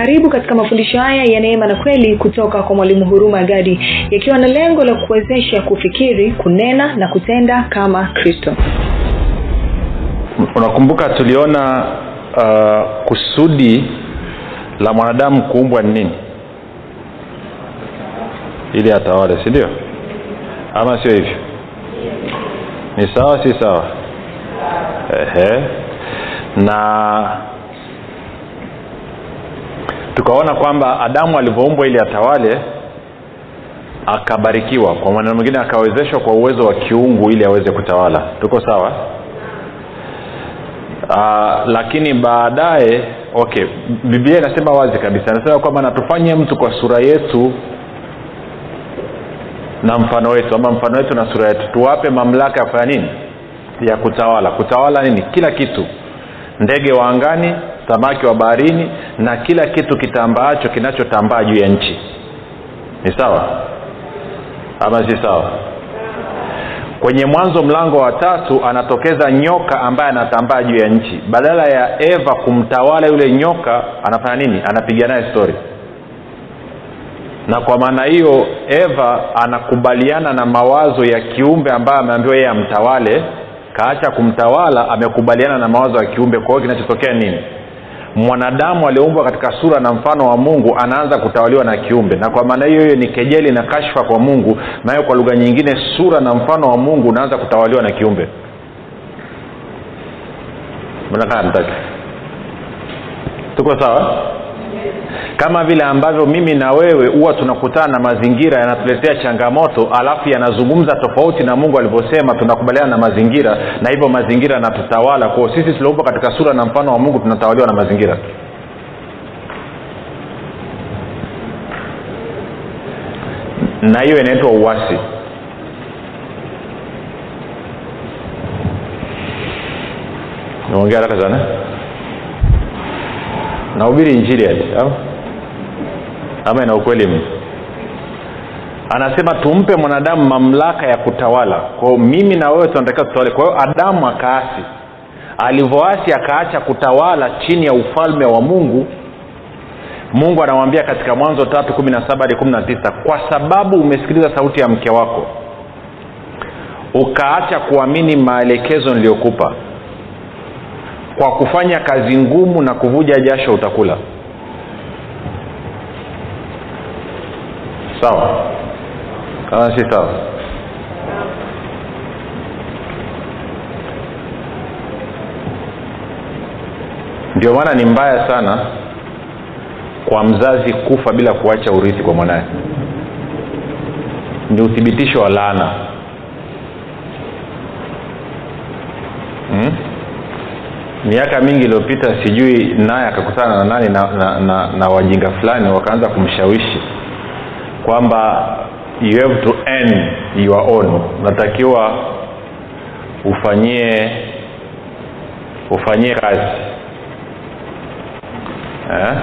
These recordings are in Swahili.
karibu katika mafundisho haya ya neema na kweli kutoka kwa mwalimu huruma gadi yakiwa na lengo la kuwezesha kufikiri kunena na kutenda kama kristo. Unakumbuka tuliona uh, kusudi la mwanadamu kuumbwa ni nini? Ili atawale si ndio? Ama sio hivyo? Ni sawa si sawa? Ehe. na tukaona kwamba adamu alivyoumbwa ili atawale akabarikiwa. Kwa maneno mengine akawezeshwa kwa uwezo wa kiungu ili aweze kutawala. Tuko sawa? Aa, lakini baadaye okay biblia inasema wazi kabisa. Anasema kwamba natufanye mtu kwa sura yetu na mfano wetu ama mfano wetu na sura yetu. Tuwape mamlaka ya kufanya nini? Ya kutawala. Kutawala nini? Kila kitu. Ndege wa angani samaki wa baharini na kila kitu kitambaacho kinachotambaa juu ya nchi. Ni sawa? Ama si sawa? Kwenye mwanzo mlango wa tatu anatokeza nyoka ambaye anatambaa juu ya nchi. Badala ya eva kumtawala yule nyoka anafanya nini? Anapiga naye stori na kwa maana hiyo eva anakubaliana na mawazo ya kiumbe ambaye ameambiwa yeye amtawale. Kaacha kumtawala amekubaliana na mawazo ya kiumbe. Kwa hiyo kinachotokea nini mwanadamu aliyeumbwa katika sura na mfano wa mungu anaanza kutawaliwa na kiumbe. Na kwa maana hiyo hiyo ni kejeli na kashfa kwa mungu nayo kwa lugha nyingine sura na mfano wa mungu unaanza kutawaliwa na kiumbe. Tuko sawa kama vile ambavyo mimi na wewe huwa tunakutana na mazingira yanatuletea changamoto alafu yanazungumza tofauti na mungu alivyosema tunakubaliana na mazingira na hivyo mazingira yanatutawala. Kwao sisi tulioumbwa katika sura na mfano wa mungu tunatawaliwa na mazingira. Na hiyo inaitwa uwasi naongea haraka sana nahubiri injili ati ama ina ukweli mi anasema tumpe mwanadamu mamlaka ya kutawala. Kwao mimi na wewe tunatakiwa tutawale. Kwa hiyo adamu akaasi. Alivyoasi akaacha kutawala chini ya ufalme wa mungu. Mungu anamwambia katika mwanzo tatu kumi na saba hadi kumi na tisa kwa sababu umesikiliza sauti ya mke wako ukaacha kuamini maelekezo niliyokupa kwa kufanya kazi ngumu na kuvuja jasho utakula. Sawa. Kama si sawa. Ndio maana ni mbaya sana kwa mzazi kufa bila kuacha urithi kwa mwanaye ni uthibitisho wa laana hmm? Miaka mingi iliyopita sijui naye akakutana na nani na, na, na, na wajinga fulani wakaanza kumshawishi kwamba you have to earn your own. Unatakiwa ufanyie ufanyie kazi. Eh?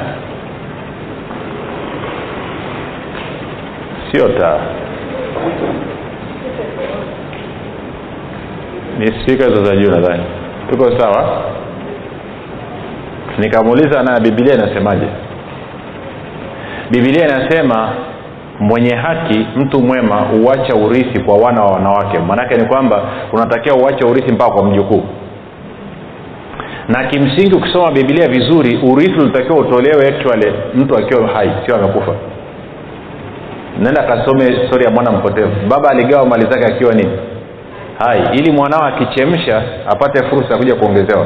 sio taa. Ni spika hizo za juu nadhani. Tuko sawa nikamuuliza na bibilia inasemaje? Bibilia inasema mwenye haki mtu mwema huacha urithi kwa wana wa wanawake. Maanake ni kwamba unatakiwa uache urithi mpaka kwa mjukuu. Na kimsingi ukisoma bibilia vizuri urithi ulitakiwa utolewe actually mtu akiwa hai sio amekufa. Naenda kasome stori ya mwana mpotevu. Baba aligawa mali zake akiwa nini? Hai. Ili mwanao akichemsha apate fursa ya kuja kuongezewa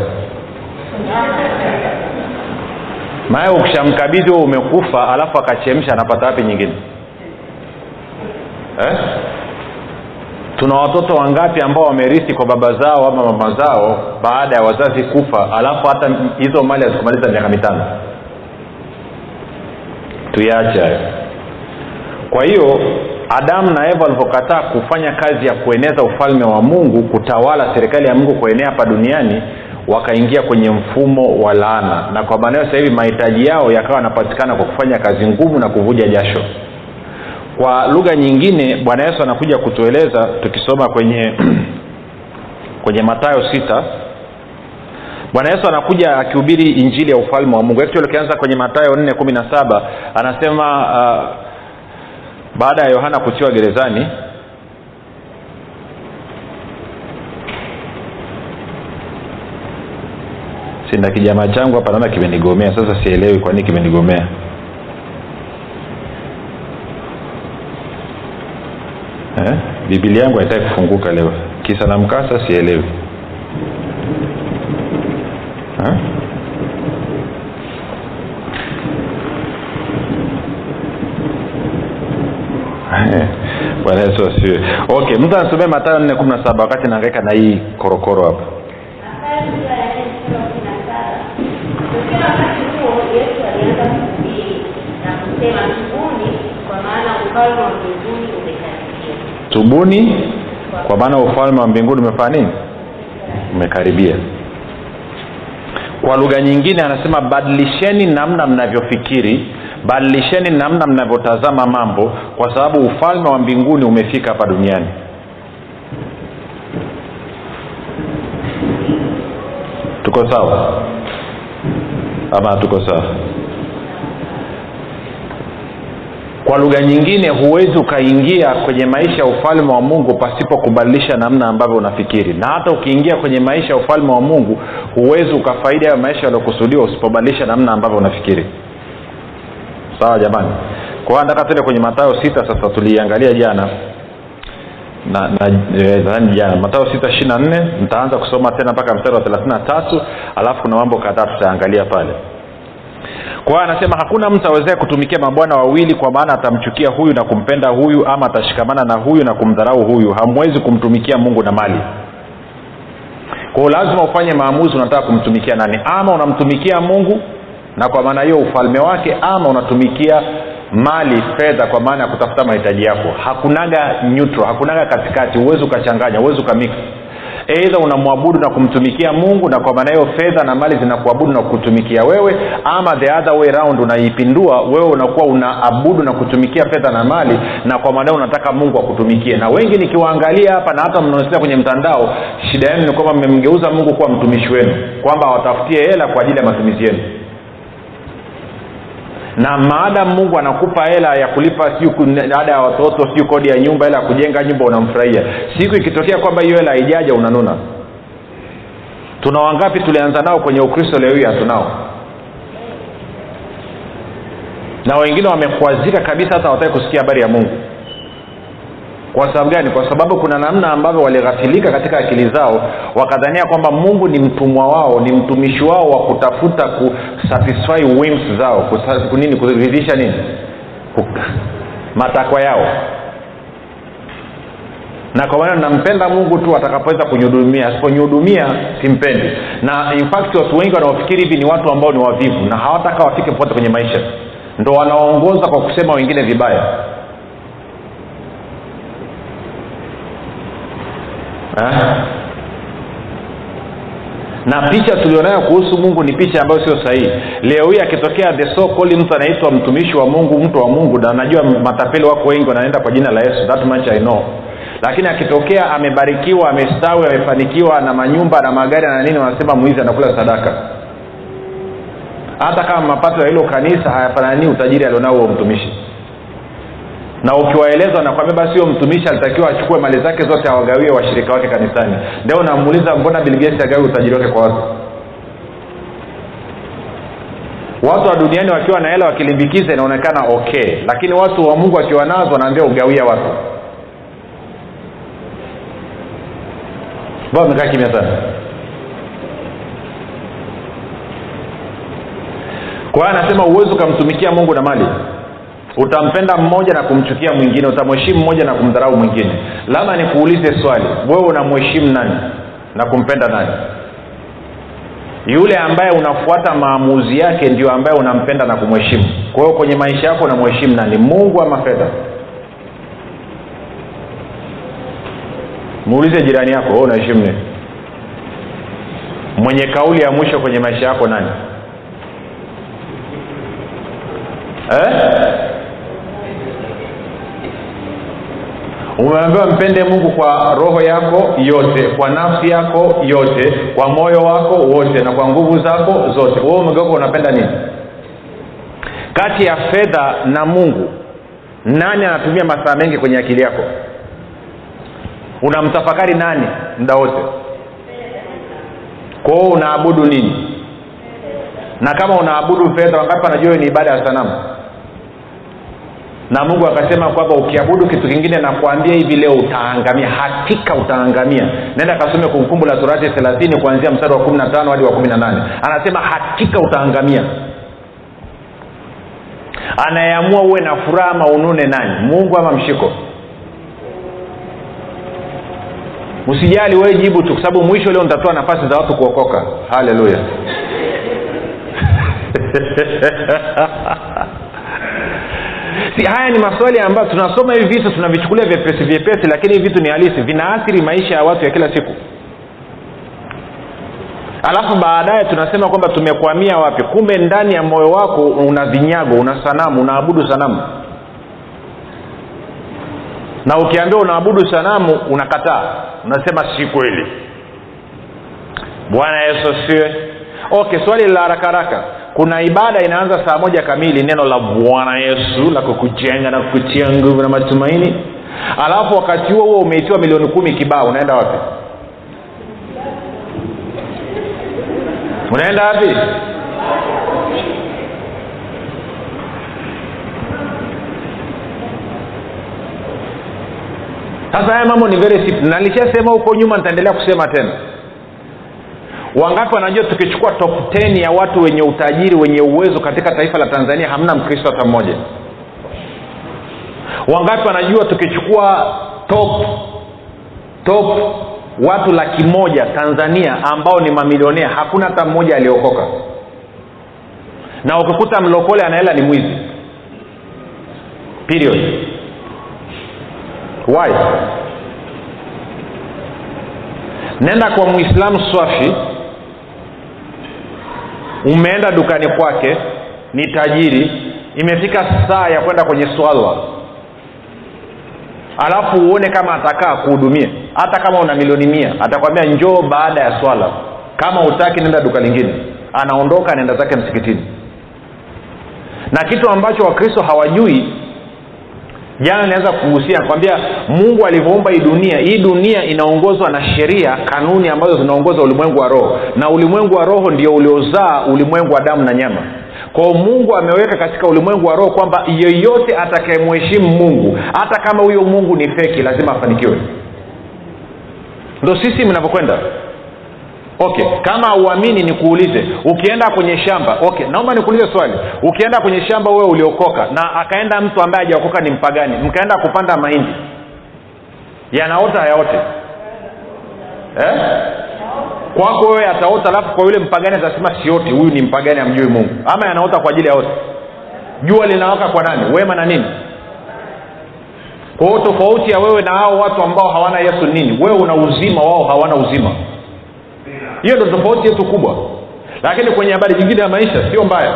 maana ukishamkabidhi huo umekufa alafu akachemsha anapata wapi nyingine? Eh? tuna watoto wangapi ambao wamerithi kwa baba zao ama mama zao baada ya wazazi kufa alafu hata hizo mali hazikumaliza miaka mitano? Tuyaache hayo. Kwa hiyo adamu na eva walivyokataa kufanya kazi ya kueneza ufalme wa mungu kutawala serikali ya mungu kuenea hapa duniani wakaingia kwenye mfumo wa laana. Na kwa maanao sasa hivi mahitaji yao yakawa yanapatikana kwa kufanya kazi ngumu na kuvuja jasho. Kwa lugha nyingine bwana yesu anakuja kutueleza tukisoma kwenye kwenye matayo sita bwana yesu anakuja akihubiri injili ya ufalme wa mungu. Actually ukianza kwenye matayo nne kumi na saba. Anasema uh, baada ya yohana kutiwa gerezani sina kijamaa changu hapa naona kimenigomea. Sasa sielewi kwa nini kimenigomea. Eh? bibilia yangu haitaki kufunguka leo. Kisa na mkasa sielewi. Eh? bwana yesu asiwe okay mtu anasomea matayo nne kumi na saba wakati naangaika na hii korokoro hapa yesu alianza kuhubiri na kusema tubuni kwa maana ufalme wa mbinguni umekaribia. Tubuni kwa maana ufalme wa mbinguni umefanya nini? Umekaribia. Kwa lugha nyingine anasema badilisheni namna mnavyofikiri badilisheni namna mnavyotazama mambo kwa sababu ufalme wa mbinguni umefika hapa duniani. Tuko sawa ama hatuko sawa. Kwa lugha nyingine huwezi ukaingia kwenye maisha ya ufalme wa mungu pasipo kubadilisha namna ambavyo unafikiri. Na hata ukiingia kwenye maisha ya ufalme wa mungu huwezi ukafaidi hayo maisha yaliyokusudiwa usipobadilisha namna ambavyo unafikiri. Sawa jamani? Kwa nataka tuende kwenye matayo sita sasa tuliiangalia jana na nadhani jana. Matayo sita ishiri na nne nitaanza kusoma tena mpaka mstari wa thelathini na tatu alafu kuna mambo kadhaa tutaangalia pale. Kwa hiyo anasema hakuna mtu awezee kutumikia mabwana wawili kwa maana atamchukia huyu na kumpenda huyu ama atashikamana na huyu na kumdharau huyu. Hamwezi kumtumikia mungu na mali. Kwao lazima ufanye maamuzi unataka kumtumikia nani? Ama unamtumikia mungu na kwa maana hiyo ufalme wake ama unatumikia mali fedha kwa maana ya kutafuta mahitaji yako. Hakunaga neutral hakunaga katikati huwezi ukachanganya huwezi ukamix. Eidha unamwabudu na kumtumikia mungu na kwa maana hiyo fedha na mali zinakuabudu na kutumikia wewe ama the other way round unaipindua wewe unakuwa unaabudu na kutumikia fedha na mali na kwa maana unataka mungu akutumikie. Na wengi nikiwaangalia hapa na hata mnaosikia kwenye mtandao shida yenu ni kwamba mmemgeuza mungu kuwa mtumishi wenu kwamba awatafutie hela kwa ajili ya matumizi yenu na maadamu mungu anakupa hela ya kulipa siu ada ya watoto siu kodi ya nyumba hela ya kujenga nyumba unamfurahia. Siku ikitokea kwamba hiyo hela haijaja unanuna. Tuna wangapi tulianza nao kwenye ukristo leo hii hatunao? Na wengine wamekwazika kabisa hata wataki kusikia habari ya mungu kwa sababu gani? Kwa sababu kuna namna ambavyo walighafilika katika akili zao wakadhania kwamba mungu ni mtumwa wao ni mtumishi wao wa kutafuta kusatisfy whims zao nini kuridhisha nini? Matakwa yao. Na kwa maana nampenda mungu tu atakapoweza kunihudumia asiponihudumia simpendi. Na in fact watu wengi wanaofikiri hivi ni watu ambao ni wavivu na hawataka wafike popote kwenye maisha. Ndo wanaongoza kwa kusema wengine vibaya ha? Na picha tulionayo kuhusu mungu ni picha ambayo sio sahihi. Leo hii akitokea the mtu anaitwa mtumishi wa mungu mtu wa mungu na najua matapeli wako wengi wanaenda kwa jina la yesu. That much I know. Lakini akitokea amebarikiwa amestawi amefanikiwa na manyumba na magari na nini wanasema mwizi anakula sadaka. Hata kama mapato ya hilo kanisa hayafananii utajiri alionao huo mtumishi na ukiwaeleza nakwambia basi huyo mtumishi alitakiwa achukue mali zake zote awagawie washirika wake kanisani. Ndio unamuuliza mbona bilgesi agawi utajiri wake kwa watu? Watu wa duniani wakiwa na hela wakilimbikiza inaonekana okay. Lakini watu wa mungu wakiwa nazo wanaambia ugawia watu. Mbao amekaa kimya sana? Kwa hiyo anasema uwezi ukamtumikia mungu na mali utampenda mmoja na kumchukia mwingine utamheshimu mmoja na kumdharau mwingine. Labda nikuulize swali wewe unamheshimu nani na kumpenda nani? Yule ambaye unafuata maamuzi yake ndio ambaye unampenda na kumheshimu. Kwa hiyo kwenye maisha yako unamheshimu nani? Mungu ama fedha? Muulize jirani yako wewe unaheshimu nini? Mwenye kauli ya mwisho kwenye maisha yako nani? Eh? Umeambiwa mpende mungu kwa roho yako yote kwa nafsi yako yote kwa moyo wako wote na kwa nguvu zako zote. Wewe umegeuka unapenda nini? Kati ya fedha na mungu nani anatumia masaa mengi kwenye akili yako? Unamtafakari nani muda wote? Kwao unaabudu nini? Na kama unaabudu fedha wangapi anajua ni ibada ya sanamu na mungu akasema kwamba ukiabudu kitu kingine nakwambia hivi leo utaangamia hakika utaangamia. Naenda akasome kumkumbu la torati thelathini kuanzia mstari wa kumi na tano hadi wa kumi na nane. Anasema hakika utaangamia. Anayeamua uwe na furaha maunune nani? Mungu ama mshiko? Usijali wewe jibu tu kwa sababu mwisho leo nitatoa nafasi za watu kuokoka. Haleluya si haya ni maswali ambayo tunasoma hivi vitu tunavichukulia vyepesi vyepesi lakini hivi vitu ni halisi vinaathiri maisha ya watu ya kila siku. Alafu baadaye tunasema kwamba tumekwamia wapi? Kumbe ndani ya moyo wako una vinyago una sanamu unaabudu sanamu. Na ukiambiwa unaabudu sanamu unakataa. Unasema si kweli. Bwana yesu asiwe okay swali la haraka haraka kuna ibada inaanza saa moja kamili neno la bwana yesu la kukujenga na kukutia nguvu na matumaini. Alafu wakati huo huo umeitiwa milioni kumi kibao. Unaenda wapi? Unaenda wapi? Sasa haya mambo ni very simple. Nalishasema huko nyuma nitaendelea kusema tena wangapi wanajua tukichukua top 10 ya watu wenye utajiri wenye uwezo katika taifa la tanzania hamna mkristo hata mmoja? Wangapi wanajua tukichukua top top watu laki moja tanzania ambao ni mamilionea hakuna hata mmoja aliokoka? Na ukikuta mlokole anaela ni mwizi. Period. Why? Nenda kwa mwislamu swafi umeenda dukani kwake ni tajiri. Imefika saa ya kwenda kwenye swala. Alafu uone kama atakaa kuhudumia. Hata kama una milioni mia atakwambia njoo baada ya swala. Kama utaki nenda duka lingine. Anaondoka anaenda zake msikitini. Na kitu ambacho wakristo hawajui jana niweza kugusia kwambia mungu alivyoumba hii dunia hii dunia inaongozwa na sheria kanuni ambazo zinaongoza ulimwengu wa roho. Na ulimwengu wa roho ndio uliozaa ulimwengu wa damu na nyama. Kwao mungu ameweka katika ulimwengu wa roho kwamba yeyote atakayemheshimu mungu hata kama huyo mungu ni feki lazima afanikiwe. Ndo sisi mnavyokwenda okay kama auamini nikuulize ukienda kwenye shamba okay naomba nikuulize swali. Ukienda kwenye shamba wewe uliokoka na akaenda mtu ambaye hajaokoka ni mpagani mkaenda kupanda mahindi yanaota hayaote eh? kwako wewe ataota alafu kwa yule mpagani atasema sioti huyu ni mpagani amjui mungu. Ama yanaota kwa ajili ya wote jua linawaka kwa nani? Wema na nini? Kwao tofauti ya wewe na hao watu ambao hawana yesu nini? Wewe una uzima wao hawana uzima hiyo ndo tofauti yetu kubwa. Lakini kwenye habari nyingine ya maisha sio mbaya.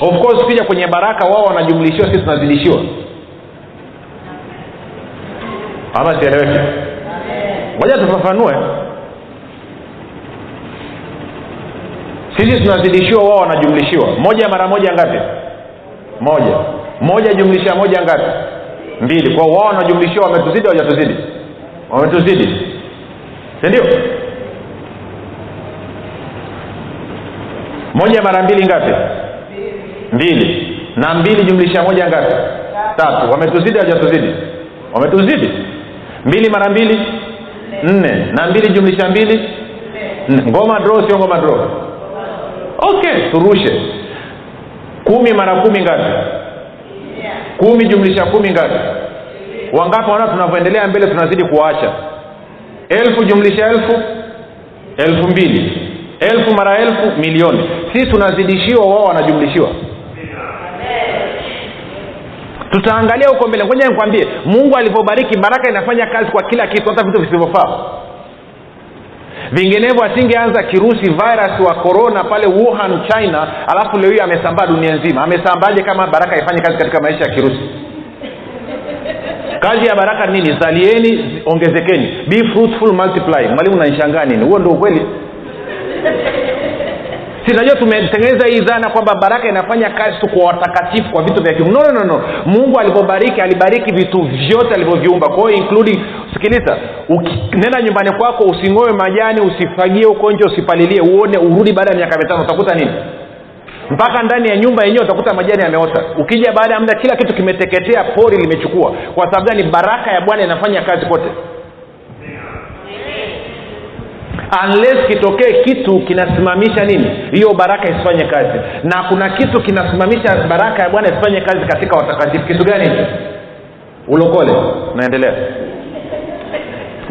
Of course ukija kwenye baraka wao wanajumlishiwa sisi tunazidishiwa. Ama sieleweke moja tufafanue. Sisi tunazidishiwa wao wanajumlishiwa. Moja mara moja ngapi? Moja. Moja jumlisha moja ngapi? Mbili. Kwa wao wanajumlishiwa wametuzidi wajatuzidi wametuzidi. Sindio moja mara mbili ngapi? Mbili. Na mbili jumlisha moja ngapi? Tatu. Wametuzidi hawajatuzidi? Wametuzidi. Mbili mara mbili? Nne. Na mbili jumlisha mbili? Ngoma dro sio ngoma dro okay turushe. Kumi mara kumi ngapi? Kumi jumlisha kumi ngapi? Wangapi wana tunavyoendelea mbele tunazidi kuwaacha? Elfu jumlisha elfu? Elfu mbili elfu mara elfu milioni. Sisi tunazidishiwa wao wanajumlishiwa. Tutaangalia huko mbele. Ngoja nikwambie mungu alivyobariki baraka inafanya kazi kwa kila kitu hata vitu visivyofaa. Vinginevyo asingeanza kirusi virus wa corona pale wuhan china alafu leo hiyo amesambaa dunia nzima. Amesambaje kama baraka ifanye kazi katika maisha ya kirusi? Kazi ya baraka nini? Zalieni ongezekeni. Be fruitful multiply. Mwalimu nanishangaa nini? Huo ndo ukweli sinajua tumetengeneza hii dhana kwamba baraka inafanya kazi tu kwa watakatifu kwa vitu vya kiu no, no, no, no. mungu alivyobariki alibariki vitu vyote alivyoviumba. Kwa hiyo including sikiliza nenda nyumbani kwako using'oe majani usifagie huko nje usipalilie uone urudi baada ya miaka mitano utakuta nini? Mpaka ndani ya nyumba yenyewe utakuta majani yameota. Ukija baada ya muda kila kitu kimeteketea pori limechukua. Kwa sababu gani? Baraka ya bwana inafanya kazi kote unless kitokee kitu kinasimamisha nini? Hiyo baraka isifanye kazi. Na kuna kitu kinasimamisha baraka ya bwana isifanye kazi katika watakatifu. Kitu gani ulokole. Naendelea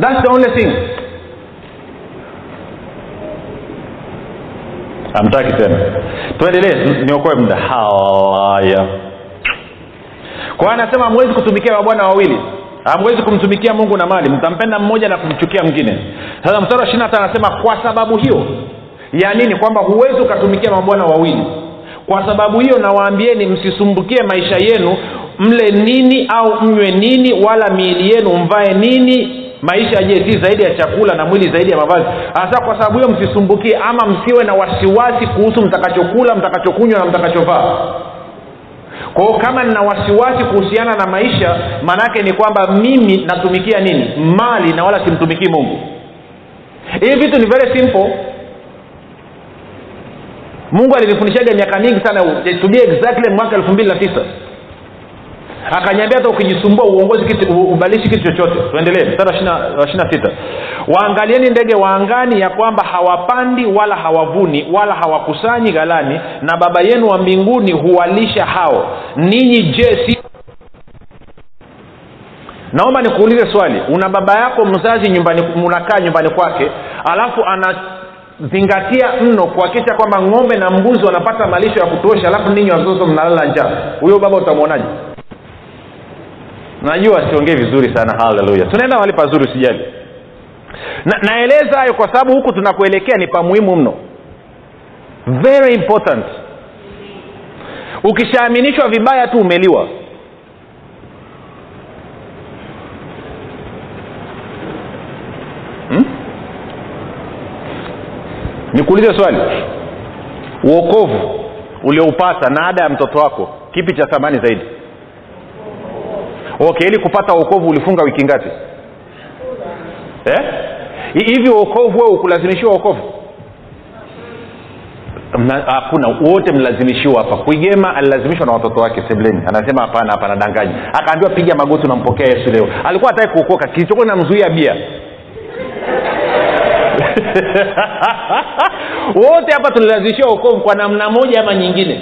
thats the only thing. Amtaki tena. Tuendelee niokoe muda. Haya. Kwa anasema hamwezi kutumikia mabwana wawili hamwezi kumtumikia mungu na mali mtampenda mmoja na kumchukia mwingine. Sasa mstari wa ishiri tano anasema kwa sababu hiyo ya nini? Kwamba huwezi ukatumikia mabwana wawili. Kwa sababu hiyo nawaambieni msisumbukie maisha yenu mle nini au mnywe nini wala miili yenu mvae nini. Maisha je si zaidi ya chakula na mwili zaidi ya mavazi. Hasa kwa sababu hiyo msisumbukie ama msiwe na wasiwasi kuhusu mtakachokula mtakachokunywa na mtakachovaa kwao kama nina wasiwasi kuhusiana na maisha maanaake ni kwamba mimi natumikia nini? Mali na wala simtumikii mungu. Hivi vitu ni very simple. Mungu alinifundishaga miaka mingi sana tubia exactly mwaka elfu mbili na tisa. Akanyambia hata ukijisumbua uongozi ubalishi kitu chochote. Tuendelee mstari wa ishina sita waangalieni ndege wa angani ya kwamba hawapandi wala hawavuni wala hawakusanyi ghalani na baba yenu wa mbinguni huwalisha hao. Ninyi je si naomba nikuulize swali. Una baba yako mzazi nyumbani unakaa nyumbani kwake alafu anazingatia mno kuhakikisha kwamba ng'ombe na mbuzi wanapata malisho ya kutosha alafu ninyi watoto mnalala njaa? Huyo baba utamwonaje? Najua siongee vizuri sana. Haleluya tunaenda mahali pazuri usijali na, naeleza hayo kwa sababu huku tunakuelekea ni pamuhimu mno. Very important. Ukishaaminishwa vibaya tu umeliwa. Hmm? nikuulize swali. Uokovu ulioupata na ada ya mtoto wako kipi cha thamani zaidi? Okay ili kupata uokovu ulifunga wiki ngapi? Eh? Hivi uokovu wewe ukulazimishiwa uokovu hakuna wote mlazimishiwa hapa. Kuigema alilazimishwa na watoto wake sebleni. Anasema hapana hapana danganyi akaambiwa piga magoti unampokea yesu leo. Alikuwa hataki kuokoka. Kilichokuwa namzuia bia. Wote hapa tulilazimishiwa uokovu kwa namna moja ama nyingine.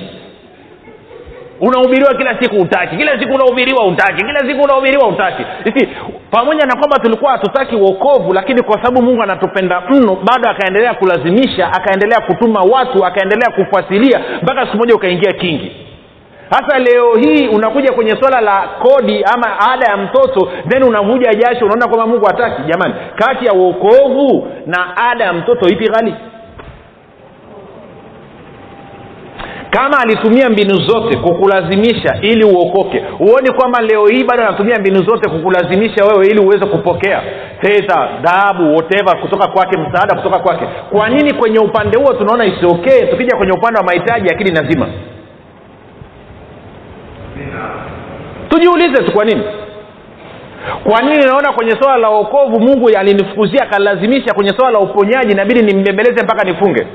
Unahubiriwa kila siku utaki kila siku unahubiriwa utaki kila siku unahubiriwa utaki pamoja na kwamba tulikuwa hatutaki uokovu lakini kwa sababu mungu anatupenda mno bado akaendelea kulazimisha akaendelea kutuma watu akaendelea kufuatilia mpaka siku moja ukaingia kingi. Hasa leo hii unakuja kwenye swala la kodi ama ada ya mtoto then unavuja jasho unaona kwamba mungu hataki. Jamani kati ya uokovu na ada ya mtoto ipi ghali kama alitumia mbinu zote kukulazimisha ili uokoke huoni kwamba leo hii bado anatumia mbinu zote kukulazimisha wewe ili uweze kupokea? Fedha dhahabu whatever kutoka kwake msaada kutoka kwake. Kwa nini kwenye upande huo tunaona isiokee tukija kwenye upande wa mahitaji akili nazima tujiulize tu kwa nini? Kwa nini naona kwenye swala la uokovu mungu alinifukuzia akalazimisha kwenye swala la uponyaji inabidi nimbembeleze mpaka nifunge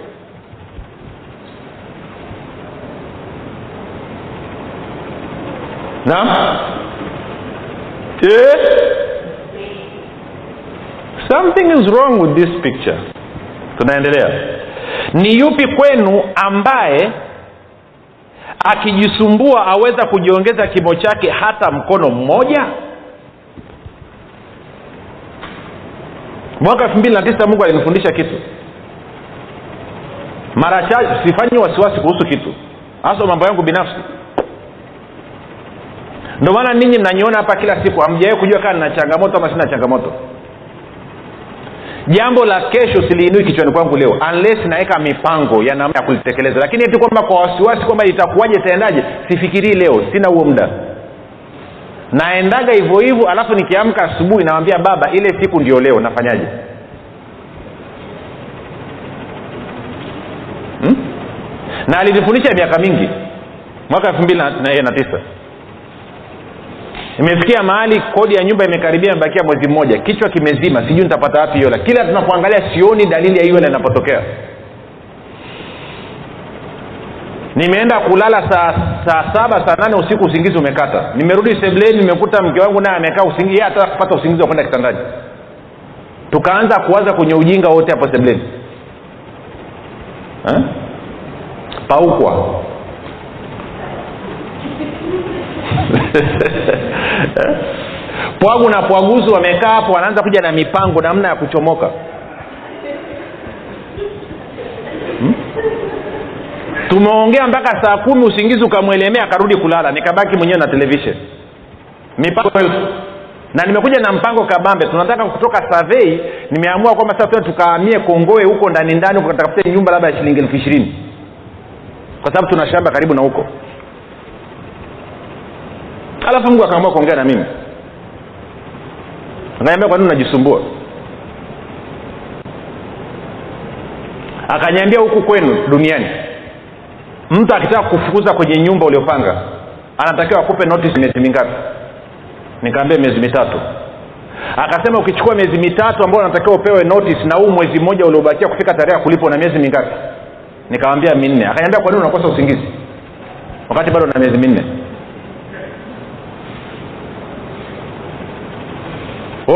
naam. Eh? something is wrong with this picture. Tunaendelea. Ni yupi kwenu ambaye akijisumbua aweza kujiongeza kimo chake hata mkono mmoja? Mwaka elfu mbili na tisa mungu alinifundisha kitu. Mara chache sifanyi wasiwasi kuhusu kitu. Hasa mambo yangu binafsi ndio maana ninyi mnanyiona hapa kila siku. Hamjawai kujua kaa nina changamoto ama sina changamoto. Jambo la kesho siliinui kichwani kwangu leo unless naweka mipango ya namna ya kulitekeleza lakini eti kwamba kwa wasiwasi kwamba itakuwaje itaendaje sifikirii leo sina huo muda. Naendaga hivyo hivyo alafu nikiamka asubuhi nawambia baba ile siku ndio leo nafanyaje? Hmm? na alinifundisha miaka mingi. Mwaka elfu mbili na tisa imefikia mahali kodi ya nyumba imekaribia imebakia mwezi mmoja. Kichwa kimezima sijui nitapata wapi hiyo hela kila tunapoangalia sioni dalili ya hiyo hela inapotokea. Nimeenda kulala saa saa saba saa nane usiku usingizi umekata. Nimerudi sebleni nimekuta mke wangu naye amekaa usingizi yeye kupata usingizi wa kwenda kitandani. Tukaanza kuwaza kwenye ujinga wote hapo sebleni eh? paukwa pwagu na pwaguzi wamekaa hapo wanaanza kuja na mipango namna ya kuchomoka. Hmm? tumeongea mpaka saa kumi usingizi ukamwelemea akarudi kulala nikabaki mwenyewe na televishen mipango elfu na nimekuja na mpango kabambe tunataka kutoka survey nimeamua kwamba sasa tukaamie kongoe huko ndani ndani ukatafute nyumba labda ya shilingi elfu ishirini. Kwa sababu tuna shamba karibu na huko alafu mungu akaamua kuongea na mimi. Akaniambia kwa nini unajisumbua? Akaniambia huku kwenu duniani mtu akitaka kufukuza kwenye nyumba uliopanga anatakiwa akupe notice miezi mingapi? Nikaambia miezi mitatu. Akasema ukichukua miezi mitatu ambao anatakiwa upewe notice na huu mwezi mmoja uliobakia kufika tarehe ya kulipo na miezi mingapi? Nikamwambia minne. Akaniambia kwa nini unakosa usingizi? Wakati bado na miezi minne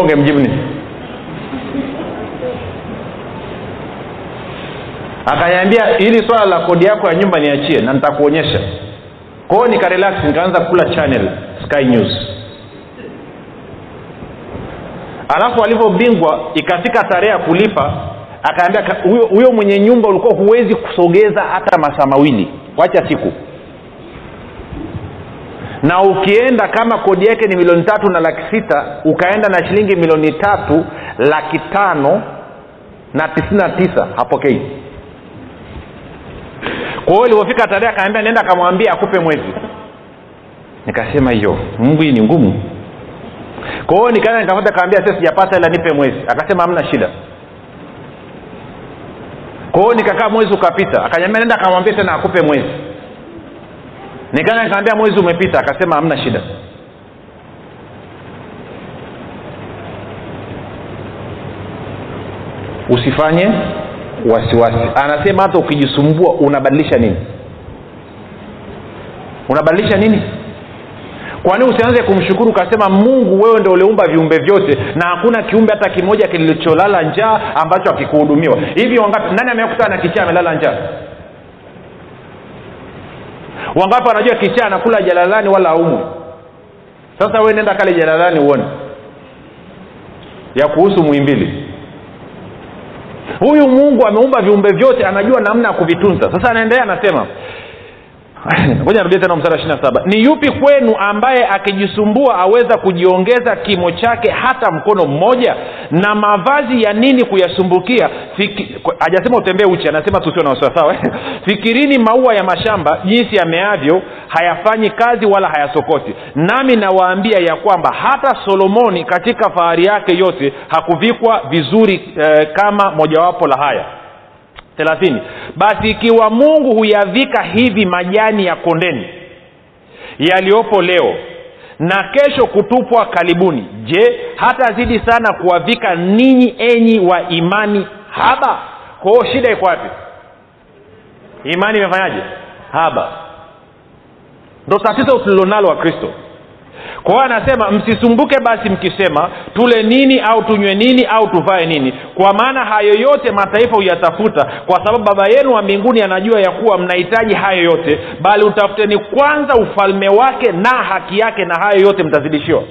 ungemjibu nini akaniambia hili swala la kodi yako ya nyumba niachie na nitakuonyesha. Kwao nikarelax nikaanza kula channel sky news. Alafu alivyobingwa ikafika tarehe ya kulipa akaambia huyo mwenye nyumba ulikuwa huwezi kusogeza hata masaa mawili. Wacha siku na ukienda kama kodi yake ni milioni tatu na laki sita ukaenda na shilingi milioni tatu laki tano na tisini na tisa hapokei. Kwa hiyo ilivyofika tarehe akaambia nenda akamwambia akupe mwezi. Nikasema hiyo mungu hii ni ngumu. Kwa hiyo nikaenda nikapata kaambia sasa sijapata ila nipe mwezi. Akasema hamna shida. Kwa hiyo nikakaa mwezi ukapita. Akanyambia nenda akamwambia tena akupe mwezi nikaenda nikaambia mwezi umepita akasema hamna shida. Usifanye wasiwasi. Anasema hata ukijisumbua unabadilisha nini? Unabadilisha nini? Kwanii usianze kumshukuru ukasema mungu wewe ndo uliumba viumbe vyote na hakuna kiumbe hata kimoja kilicholala njaa ambacho akikuhudumiwa hivi wangapi? Nani amekutana na kichaa amelala njaa wangapi wanajua kichaa anakula jalalani wala aumwe sasa we nenda kale jalalani uone. Ya kuhusu mwimbili huyu mungu ameumba viumbe vyote anajua namna ya kuvitunza. Sasa anaendelea anasema ngoja narudia tena msara ishiri saba. Ni yupi kwenu ambaye akijisumbua aweza kujiongeza kimo chake hata mkono mmoja? Na mavazi ya nini kuyasumbukia? Hajasema utembee uchi anasema tusio na wasiwasawa fikirini maua ya mashamba jinsi yameavyo hayafanyi kazi wala hayasokoti. Nami nawaambia ya kwamba hata solomoni katika fahari yake yote hakuvikwa vizuri eh, kama mojawapo la haya thelathini. Basi ikiwa mungu huyavika hivi majani ya kondeni yaliyopo leo na kesho kutupwa karibuni je hata zidi sana kuwavika ninyi enyi wa imani haba? Kwao shida iko wapi? Imani imefanyaje? Haba. Ndo tatizo tulilonalo wa kristo kwa hiyo anasema msisumbuke basi mkisema tule nini au tunywe nini au tuvae nini. Kwa maana hayo yote mataifa huyatafuta kwa sababu baba yenu wa mbinguni anajua ya kuwa mnahitaji hayo yote bali utafuteni kwanza ufalme wake na haki yake na hayo yote mtazidishiwa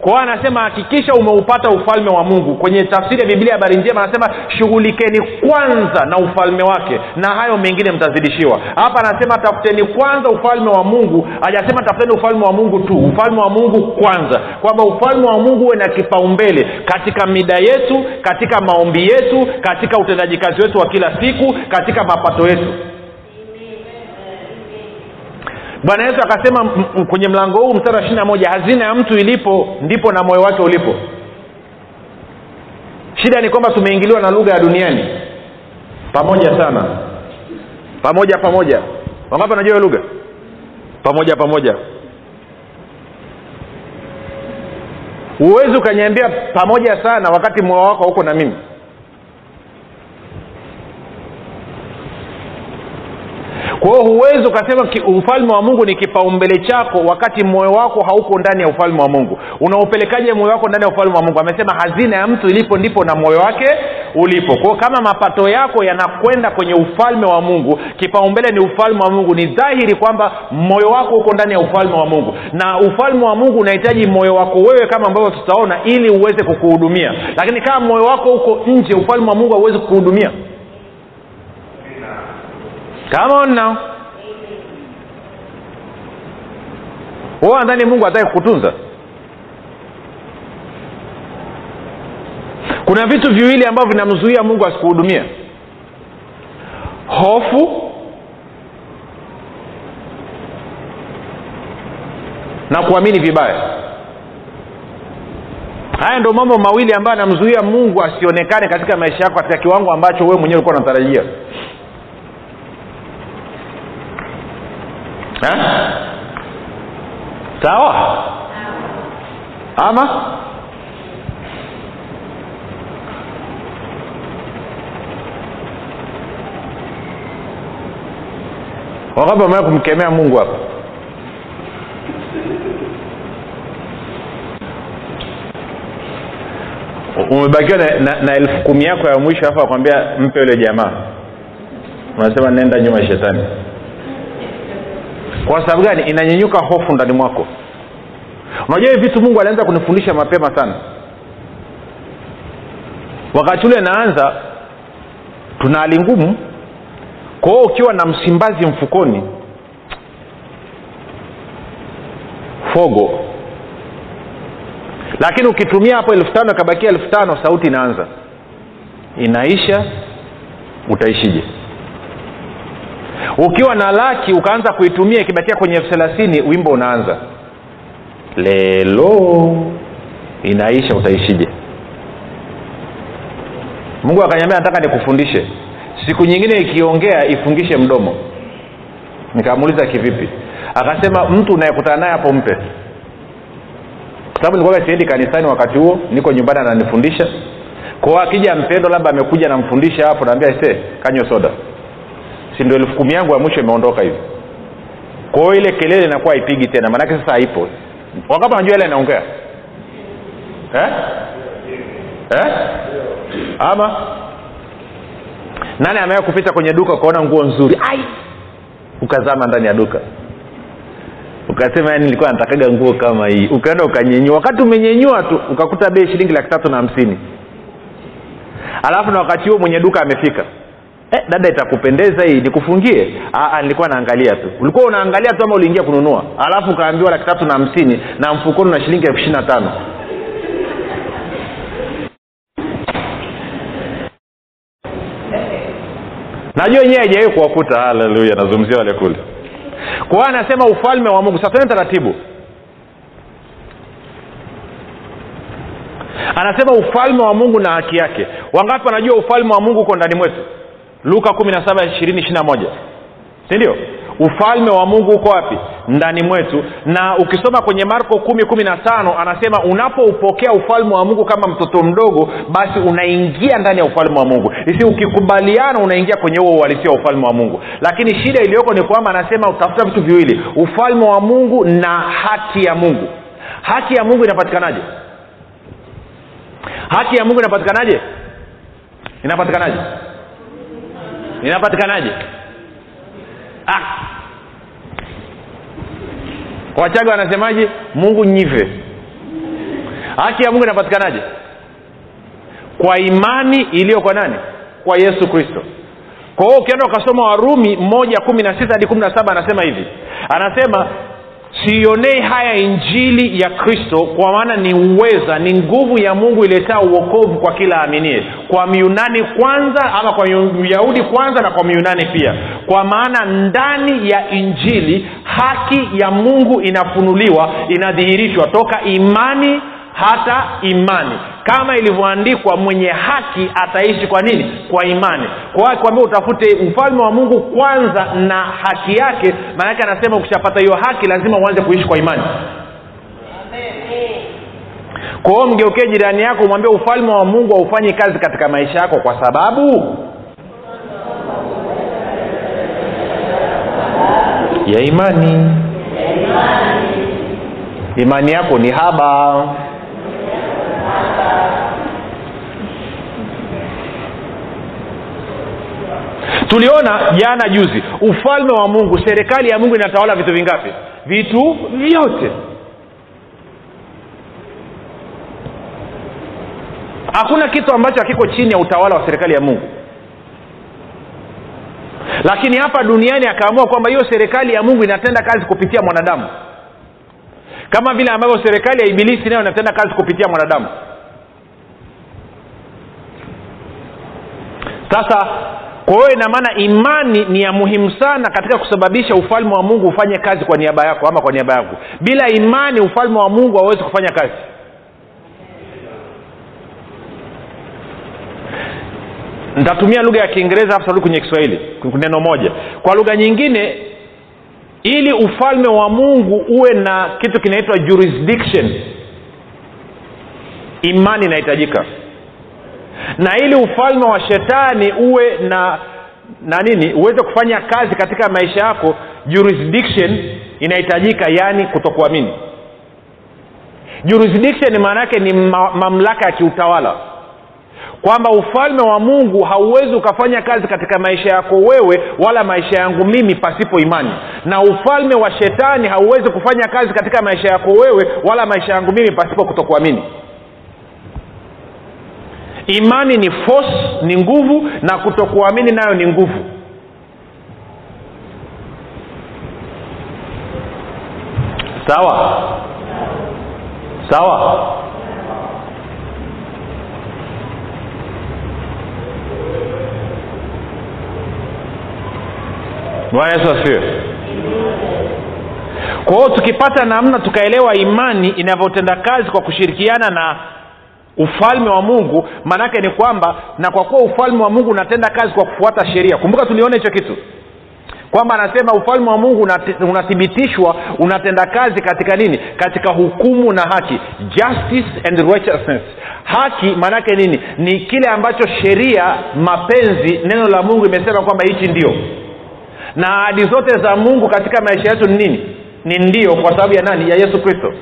kwa hiyo anasema hakikisha umeupata ufalme wa mungu. Kwenye tafsiri ya biblia habari njema anasema shughulikeni kwanza na ufalme wake na hayo mengine mtazidishiwa. Hapa anasema tafuteni kwanza ufalme wa mungu. Hajasema tafuteni ufalme wa mungu tu ufalme wa mungu kwanza. Kwamba ufalme wa mungu huwe na kipaumbele katika mida yetu katika maombi yetu katika utendaji kazi wetu wa kila siku katika mapato yetu bwana yesu akasema kwenye mlango huu mstari wa ishiri na moja hazina ya mtu ilipo ndipo na moyo wake ulipo. Shida ni kwamba tumeingiliwa na lugha ya duniani. Pamoja sana. Pamoja pamoja. Wangapi anajua hiyo lugha? Pamoja pamoja. Huwezi ukaniambia pamoja sana wakati moyo wako huko na mimi kwa huwezi ukasema ufalme wa mungu ni kipaumbele chako wakati moyo wako hauko ndani ya ufalme wa mungu. Unaupelekaje moyo wako ndani ya ufalme wa mungu? Amesema hazina ya mtu ilipo ndipo na moyo wake ulipo. Kwao kama mapato yako yanakwenda kwenye ufalme wa mungu kipaumbele ni ufalme wa mungu ni dhahiri kwamba moyo wako uko ndani ya ufalme wa mungu. Na ufalme wa mungu unahitaji moyo wako wewe kama ambavyo tutaona ili uweze kukuhudumia. Lakini kama moyo wako uko nje ufalme wa mungu hauwezi kukuhudumia come on now. Wewe nadhani mungu hataki kukutunza. Kuna vitu viwili ambavyo vinamzuia mungu asikuhudumia hofu na kuamini vibaya. Haya ndo mambo mawili ambayo anamzuia mungu asionekane katika maisha yako katika kiwango ambacho wewe mwenyewe ulikuwa unatarajia Eh? Sawa? Ama? Wangapi wamea kumkemea mungu hapa. Umebakiwa na, na, na elfu kumi yako ya mwisho alafu akwambia mpe yule jamaa. Unasema nenda nyuma shetani kwa sababu gani? Inanyenyuka hofu ndani mwako. Unajua hivi vitu mungu alianza kunifundisha mapema sana. Wakati ule naanza tuna hali ngumu. Kwao ukiwa na msimbazi mfukoni fogo. Lakini ukitumia hapo elfu tano ikabakia elfu tano sauti inaanza. Inaisha utaishije ukiwa na laki ukaanza kuitumia ikibakia kwenye elfu thelathini wimbo unaanza. Lelo inaisha utaishije? Mungu akanyambia nataka nikufundishe. Siku nyingine ikiongea ifungishe mdomo. Nikamuuliza kivipi? Akasema mtu unayekutana naye hapo mpe. Kwa sababu nilikuwa siendi kanisani wakati huo niko nyumbani ananifundisha. Kwao akija mpendo labda amekuja namfundisha hapo naambia se kanywe soda si ndio elfu kumi yangu ya mwisho imeondoka hivi. Kwa hiyo ile kelele inakuwa haipigi tena maanake sasa haipo. Wakati anajua ile anaongea eh? eh? ama? Nani amewea kupita kwenye duka ukaona nguo nzuri? Ai! Ukazama ndani ya duka. Ukasema yani nilikuwa natakaga nguo kama hii. Ukaenda ukanyenyua. Wakati umenyenyua tu ukakuta bei shilingi laki tatu na hamsini. Alafu na wakati huo mwenye duka amefika eh, dada itakupendeza hii nikufungie? Aa, nilikuwa naangalia tu. Ulikuwa unaangalia tu ama uliingia kununua? Alafu ukaambiwa laki tatu na hamsini na mfukoni na shilingi elfu ishiri na tano. Najua wenyewe haijawai kuwakuta. Haleluya nazungumzia wale kule. Kwa hiyo anasema ufalme wa mungu. Sasa taratibu. Anasema ufalme wa mungu na haki yake. Wangapi wanajua ufalme wa mungu uko ndani mwetu luka kumi na saba ishirini ishiri na moja. Sindio ufalme wa mungu uko wapi? Ndani mwetu. Na ukisoma kwenye marko kumi kumi na tano anasema unapoupokea ufalme wa mungu kama mtoto mdogo basi unaingia ndani ya ufalme wa mungu. Isi ukikubaliana unaingia kwenye huo uhalisia wa ufalme wa mungu. Lakini shida iliyoko ni kwamba anasema utafuta vitu viwili. Ufalme wa mungu na haki ya mungu. Haki ya mungu inapatikanaje? Haki ya mungu inapatikanaje? Inapatikanaje inapatikanaje? Ah. wachaga wanasemaje? Mungu nyive. Haki ya mungu inapatikanaje? Kwa imani iliyo kwa nani? Kwa yesu kristo. Kwa hiyo ukienda ukasoma warumi moja kumi na sita hadi kumi na saba anasema hivi. Anasema siionei haya injili ya kristo kwa maana ni uweza ni nguvu ya mungu iletaa uokovu kwa kila aminie kwa myunani kwanza ama kwa myahudi kwanza na kwa myunani pia. Kwa maana ndani ya injili haki ya mungu inafunuliwa inadhihirishwa toka imani hata imani kama ilivyoandikwa mwenye haki ataishi kwa nini? Kwa imani. Kwa hiyo kwambia utafute ufalme wa mungu kwanza na haki yake maanake anasema ukishapata hiyo haki lazima uanze kuishi kwa imani. Kwa mgeukee jirani yako umwambie ufalme wa mungu haufanyi kazi katika maisha yako kwa sababu ya imani. Imani yako ni haba tuliona jana juzi ufalme wa mungu serikali ya mungu inatawala vitu vingapi? Vitu vyote. Hakuna kitu ambacho hakiko chini ya utawala wa serikali ya mungu. Lakini hapa duniani akaamua kwamba hiyo serikali ya mungu inatenda kazi kupitia mwanadamu. Kama vile ambavyo serikali ya ibilisi nayo inatenda kazi kupitia mwanadamu. Sasa kwa hiyo ina maana imani ni ya muhimu sana katika kusababisha ufalme wa mungu ufanye kazi kwa niaba yako ama kwa niaba yangu. Bila imani ufalme wa mungu hauwezi kufanya kazi. Nitatumia lugha ya kiingereza afu tarudi kwenye kiswahili neno moja. Kwa lugha nyingine ili ufalme wa mungu uwe na kitu kinaitwa jurisdiction imani inahitajika na ili ufalme wa shetani uwe na na nini uweze kufanya kazi katika maisha yako jurisdiction inahitajika yaani kutokuamini. Jurisdiction maana yake ni ma, mamlaka ya kiutawala. Kwamba ufalme wa mungu hauwezi ukafanya kazi katika maisha yako wewe wala maisha yangu mimi pasipo imani. Na ufalme wa shetani hauwezi kufanya kazi katika maisha yako wewe wala maisha yangu mimi pasipo kutokuamini imani ni force ni nguvu na kutokuamini nayo ni nguvu. Sawa? Sawa? Bwana yesu asifiwe. Kwa hiyo tukipata namna tukaelewa imani inavyotenda kazi kwa kushirikiana na ufalme wa mungu maanaake ni kwamba na kwa kuwa ufalme wa mungu unatenda kazi kwa kufuata sheria. Kumbuka tuliona hicho kitu. Kwamba anasema ufalme wa mungu unathibitishwa unatenda kazi katika nini? Katika hukumu na haki. Justice and righteousness. Haki maanaake nini? Ni kile ambacho sheria mapenzi neno la mungu imesema kwamba hichi ndio. Na ahadi zote za mungu katika maisha yetu ni nini? Ni ndio kwa sababu ya nani? Ya yesu kristo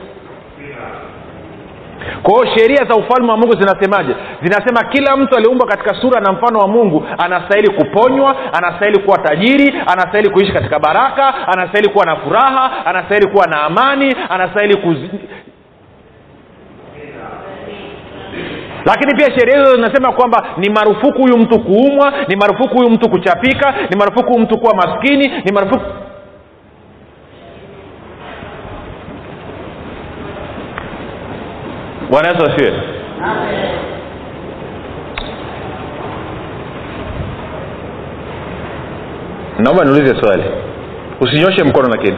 kwa hiyo sheria za ufalme wa mungu zinasemaje? Zinasema kila mtu aliumbwa katika sura na mfano wa mungu anastahili kuponywa anastahili kuwa tajiri anastahili kuishi katika baraka anastahili kuwa na furaha anastahili kuwa na amani anastahili kuz... lakini pia sheria hizo zinasema kwamba ni marufuku huyu mtu kuumwa ni marufuku huyu mtu kuchapika ni marufuku huyu mtu kuwa maskini ni marufuku bwana yesu asiwe naomba niulize swali. Usinyoshe mkono lakini.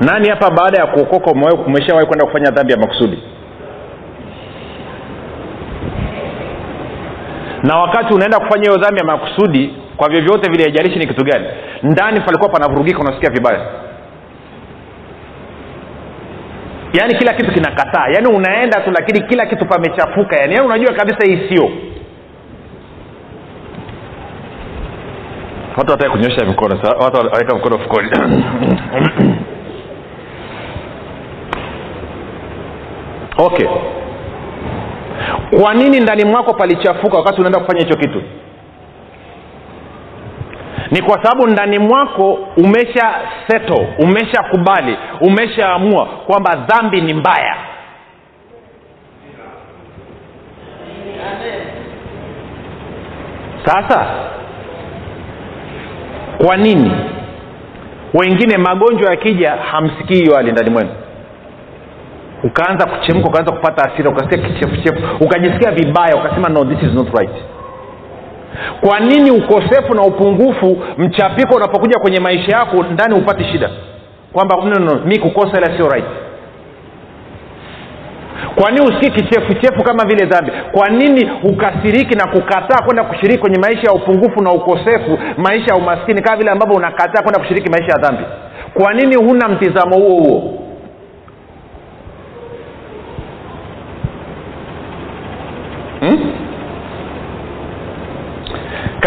Nani hapa baada ya kuokoka umeshawahi kwenda kufanya dhambi ya makusudi? Na wakati unaenda kufanya hiyo dhambi ya makusudi kwa vyovyote vile haijalishi ni kitu gani ndani palikuwa panavurugika unasikia vibaya yaani kila kitu kinakataa. Yaani unaenda tu lakini kila kitu pamechafuka. Yaani yaani unajua kabisa hii sio. Watu wataki kunyosha mikono watu waweka mkono fukoni. Okay. Kwa nini ndani mwako palichafuka wakati unaenda kufanya hicho kitu ni kwa sababu ndani mwako umesha seto umeshakubali umeshaamua kwamba dhambi ni mbaya. Sasa kwa nini wengine magonjwa yakija hamsikii hiyo hali ndani mwenu? Ukaanza kuchemka ukaanza kupata asira ukasikia kichefuchefu ukajisikia vibaya ukasema no this is not right kwa nini ukosefu na upungufu mchapiko unapokuja kwenye maisha yako ndani hupati shida? Kwamba no, no, mi kukosa ila sio right. Kwa nini usikii kichefuchefu kama vile dhambi? Kwa nini ukasiriki na kukataa kwenda kushiriki kwenye maisha ya upungufu na ukosefu maisha ya umaskini kama vile ambavyo unakataa kwenda kushiriki maisha ya dhambi? Kwa nini huna mtizamo huo huo? Hmm?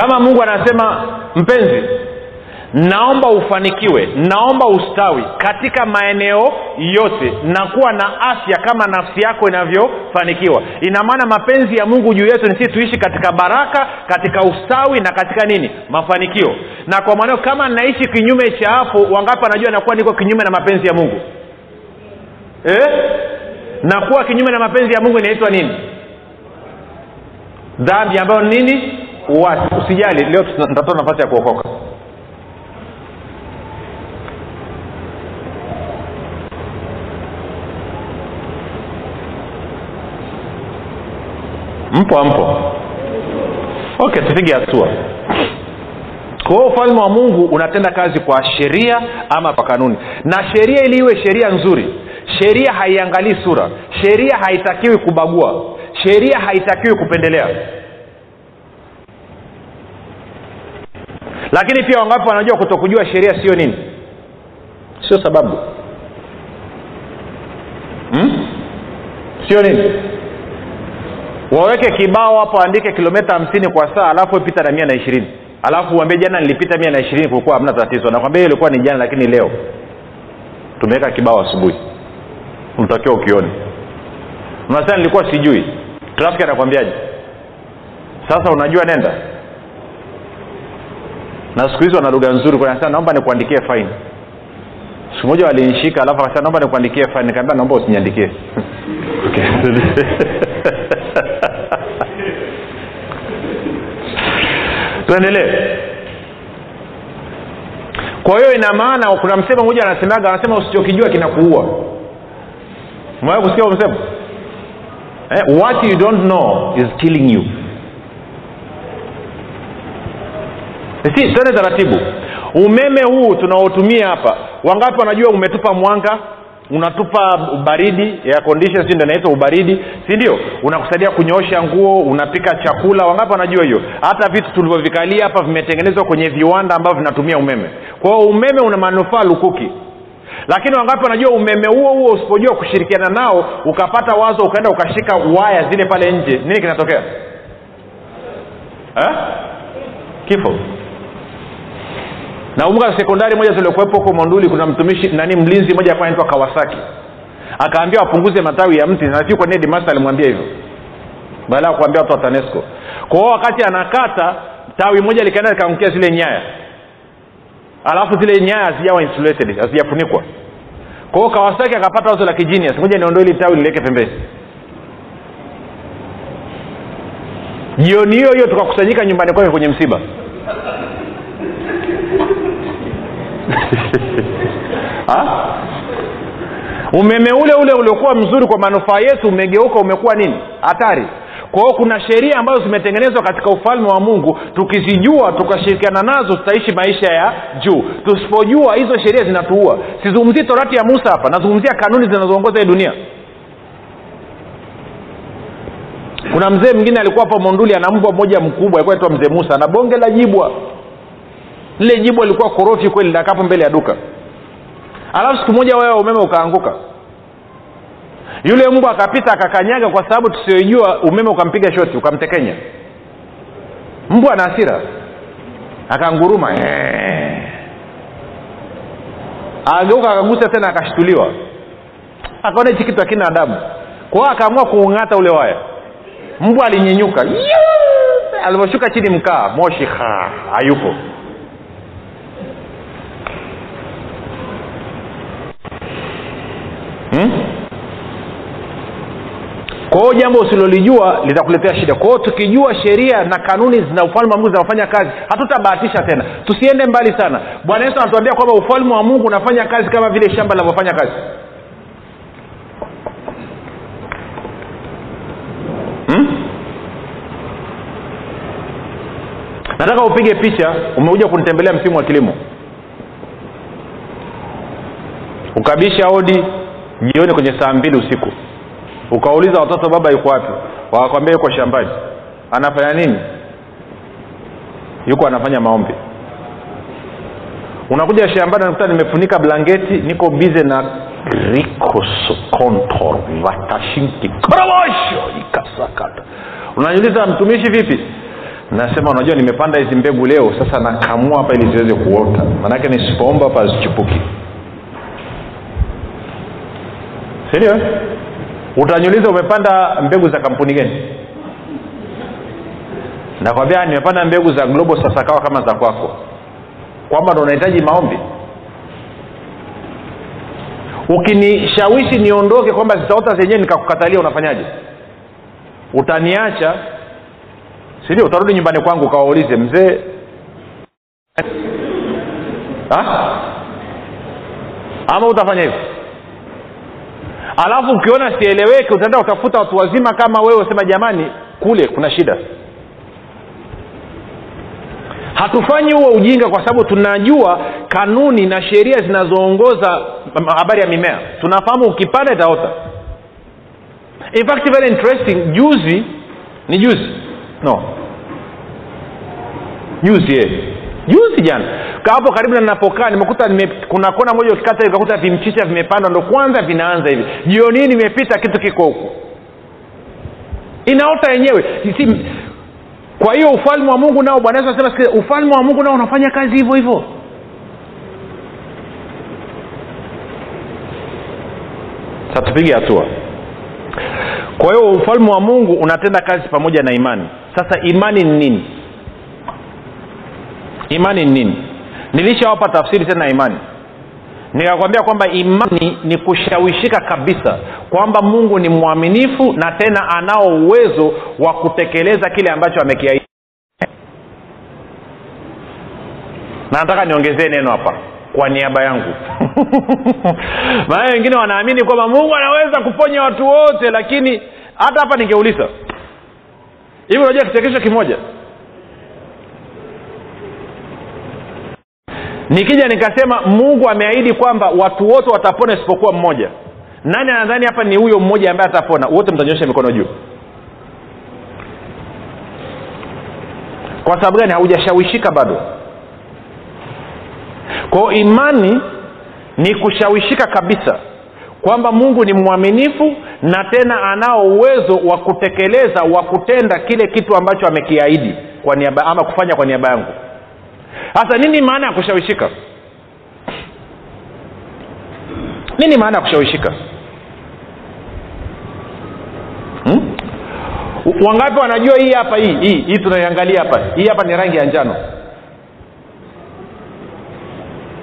Kama mungu anasema mpenzi naomba ufanikiwe naomba ustawi katika maeneo yote na kuwa na afya kama nafsi yako inavyofanikiwa. Ina maana mapenzi ya mungu juu yetu ni sisi tuishi katika baraka katika ustawi na katika nini? Mafanikio. Na kwa maneo kama naishi kinyume cha hapo wangapi anajua nakuwa niko kinyume na mapenzi ya mungu? Eh? na kinyume na mapenzi ya mungu inaitwa nini? Dhambi ambayo ni nini uwasi usijali leo nitatoa nafasi ya kuokoka. Mpo ampo okay tupige hatua. Kwa hiyo ufalme wa mungu unatenda kazi kwa sheria ama kwa kanuni. Na sheria ili iwe sheria nzuri sheria haiangalii sura sheria haitakiwi kubagua sheria haitakiwi kupendelea lakini pia wangapi wanajua kutokujua sheria sio nini? Sio sababu. Hmm? sio nini? Waweke kibao hapo andike kilomita hamsini kwa saa alafu pita na mia na ishirini. Alafu uambie jana nilipita mia na ishirini kulikuwa hamna tatizo. Nakwambia hiyo ilikuwa ni jana lakini leo. Tumeweka kibao asubuhi. Unatakiwa ukione. Unasema nilikuwa sijui. Trafiki anakwambiaje? Sasa unajua nenda na siku hizi wana lugha nzuri nasema naomba nikuandikie faini siku moja walinishika alafu akasema naomba nikuandikie faini nikaambia naomba usiniandikie. Tuendelee. Kwa hiyo ina maana kuna msemo mmoja anasemaga anasema usichokijua kinakuua. Umewai kusikia msemo? Eh, what you don't know is killing you si tende taratibu. Umeme huu tunaotumia hapa wangapi wanajua umetupa mwanga unatupa ubaridi ya condition si ndio inaitwa ubaridi si ndio? Unakusaidia kunyoosha nguo unapika chakula wangapi wanajua hiyo? Hata vitu tulivyovikalia hapa vimetengenezwa kwenye viwanda ambavyo vinatumia umeme. Kwa hiyo umeme una manufaa lukuki. Lakini wangapi wanajua umeme huo huo usipojua kushirikiana nao ukapata wazo ukaenda ukashika waya zile pale nje nini kinatokea? Eh? kifo nakumbuka sekondari moja tuliokuwepo huko monduli kuna mtumishi nani mlinzi moja anaitwa kawasaki. Akaambia wapunguze matawi ya mti nafikiri kwa nedi alimwambia hivyo. Baada ya kuambia watu wa tanesco. Kwa wakati anakata tawi moja likaenda likaangukia zile nyaya. Alafu zile nyaya hazijawa insulated hazijafunikwa. Kwa kawasaki akapata wazo la kijinias moja niondoe ili tawi liliweke pembeni. Jioni hiyo hiyo tukakusanyika nyumbani kwake kwenye msiba? Umeme ule ule uliokuwa mzuri kwa manufaa yetu umegeuka umekuwa nini? Hatari. Kwa kuna sheria ambazo zimetengenezwa katika ufalme wa mungu. Tukizijua tukashirikiana nazo tutaishi maisha ya juu. Tusipojua hizo sheria zinatuua. Sizungumzii torati ya musa hapa nazungumzia kanuni zinazoongoza hii dunia. Kuna mzee mwingine alikuwa hapa monduli ana mbwa mmoja mkubwa alikuwa naitwa mzee musa na bonge la jibwa lile jibu alikuwa korofi kweli lakapo mbele ya duka. Alafu siku moja wewe umeme ukaanguka. Yule mbwa akapita akakanyaga kwa sababu tusiyoijua umeme ukampiga shoti ukamtekenya. Mbwa ana hasira. Akanguruma ageuka akagusa tena akashtuliwa. Akaona hichi kitu akina adabu. Kwao akaamua kuung'ata ule waya. Mbwa alinyenyuka alivyoshuka chini mkaa moshi ha hayupo hmm? Kwa hiyo jambo usilolijua litakuletea shida. Kwa hiyo tukijua sheria na kanuni zina ufalme wa mungu zinafanya kazi hatutabahatisha tena. Tusiende mbali sana. Bwana yesu anatuambia kwamba ufalme wa mungu unafanya kazi kama vile shamba linavyofanya kazi. Hmm? nataka upige picha. Umekuja kunitembelea msimu wa kilimo. Ukabisha odi jioni kwenye saa mbili usiku ukawauliza watoto baba yuko wapi? Wakakwambia yuko shambani. Anafanya nini? Yuko anafanya maombi. Unakuja shambani nakuta nimefunika blanketi niko bize na rikosokontor vatashinki koromosho ikasakata. Unaniuliza mtumishi vipi? Nasema unajua nimepanda hizi mbegu leo sasa nakamua hapa ili ziweze kuota. Maanake nisipoomba hapa hazichipuki. Sindio utanyuliza umepanda mbegu za kampuni gani? Nakwambia nimepanda mbegu za globo sasakawa kama za kwako. Kwamba ndo unahitaji maombi? Ukinishawishi niondoke kwamba zitaota zenyewe nikakukatalia unafanyaje? Utaniacha? Sindio utarudi nyumbani kwangu ukawaulize mzee. Ama utafanya hivyo alafu ukiona sieleweki utaenda utafuta watu wazima kama wewe usema jamani kule kuna shida. Hatufanyi huo ujinga kwa sababu tunajua kanuni na sheria zinazoongoza habari ya mimea. Tunafahamu ukipanda itaota. In fact very interesting juzi ni juzi no juzi eh. Juzi jana hapo karibu na nimekuta nime, kuna kona moja ukikata ikakuta vimchicha vimepandwa ndo kwanza vinaanza hivi. Jioni nimepita kitu kiko huku. Inaota yenyewe. Kwa hiyo ufalme wa mungu nao bwana yesu anasema ufalme wa mungu nao unafanya kazi hivyo hivyo. Satupige hatua. Kwa hiyo ufalme wa mungu unatenda kazi pamoja na imani. Sasa imani ni nini imani ni nini? Nilishawapa tafsiri tena imani. Nikakwambia kwamba imani ni kushawishika kabisa kwamba mungu ni mwaminifu na tena anao uwezo wa kutekeleza kile ambacho amekiaidi na nataka niongezee neno hapa kwa niaba yangu. Maana wengine wanaamini kwamba mungu anaweza kuponya watu wote lakini hata hapa ningeuliza. Hivi unajua kichekesho kimoja nikija nikasema mungu ameahidi kwamba watu wote watapona isipokuwa mmoja. Nani anadhani hapa ni huyo mmoja ambaye atapona? Wote mtanyosha mikono juu. Kwa sababu gani? Haujashawishika bado. Kwao imani ni kushawishika kabisa kwamba mungu ni mwaminifu na tena anao uwezo wa kutekeleza wa kutenda kile kitu ambacho amekiahidi kwa niaba ama kufanya kwa niaba yangu sasa nini maana ya kushawishika? Nini maana ya kushawishika? Hmm? wangapi wanajua hii hapa hii hii hii tunaiangalia hapa? Hii hapa ni rangi ya njano.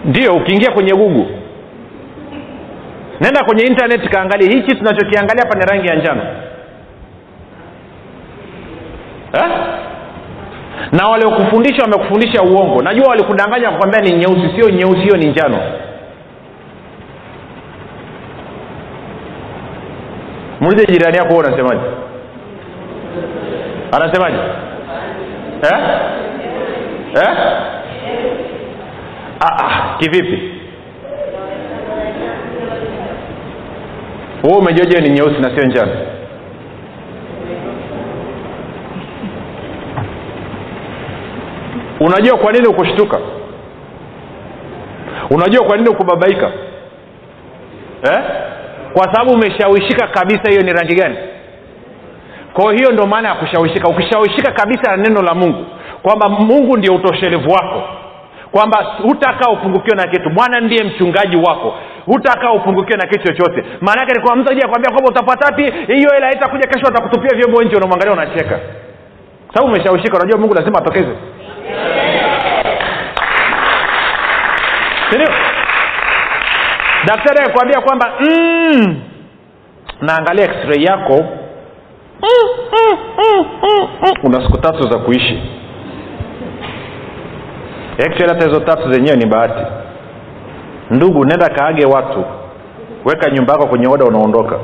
Ndio ukiingia kwenye gugu nenda kwenye intaneti kaangalia hichi tunachokiangalia hapa ni rangi ya njano. Eh? Na waliokufundisha wamekufundisha uongo. Najua walikudanganya kukwambia ni nyeusi sio nyeusi hiyo ni njano. Muulize jirani yako huo unasemaje? Anasemaje? Eh? Eh? Ah, ah, kivipi? Wewe umejuaje ni nyeusi na sio njano unajua kwa nini ukushtuka? Unajua kwa nini ukubabaika? Eh? kwa sababu umeshawishika kabisa hiyo ni rangi gani? Kwa hiyo ndio maana ya kushawishika. Ukishawishika kabisa na neno la mungu kwamba mungu ndio utoshelevu wako kwamba hutakaa upungukiwe na kitu bwana ndiye mchungaji wako hutakaa upungukiwe na kitu chochote. Maanake ni kwa mtu akwambia kwamba utapatapi hiyo hela itakuja kesho atakutupia vyombo nje unamwangalia unacheka. Sababu umeshawishika unajua mungu lazima atokeze sindio? Daktari akikwambia kwamba mm, naangalia x-ray yako. Una siku tatu za kuishi. Actually hata hizo tatu zenyewe ni bahati. Ndugu nenda kaage watu. Weka nyumba yako kwenye oda unaondoka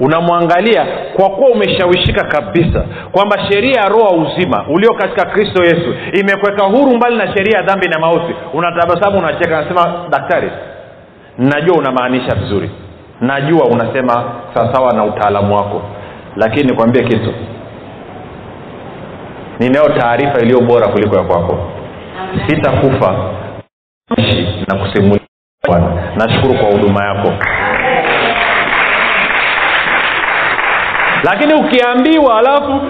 unamwangalia kwa kuwa umeshawishika kabisa kwamba sheria ya roho uzima ulio katika kristo yesu imekuweka huru mbali na sheria ya dhambi na mauti. Unatabasamu unacheka nasema daktari najua unamaanisha vizuri. Najua unasema sawasawa na utaalamu wako. Lakini nikwambie kitu. Ninayo taarifa iliyo bora kuliko ya kwako. Sitakufa ishi na kusimulia bwana. Nashukuru kwa huduma yako lakini ukiambiwa alafu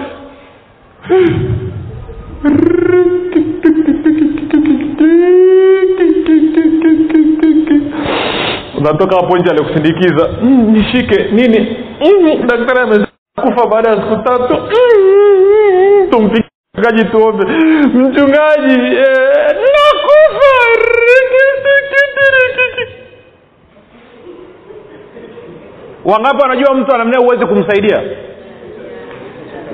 unatoka hapo nje alikusindikiza mm, nishike nini? Mm, daktari amekufa baada ya siku tatu. Mm, mchungaji tuombe. Mchungaji eh, wangapi wanajua mtu anamnea huwezi kumsaidia?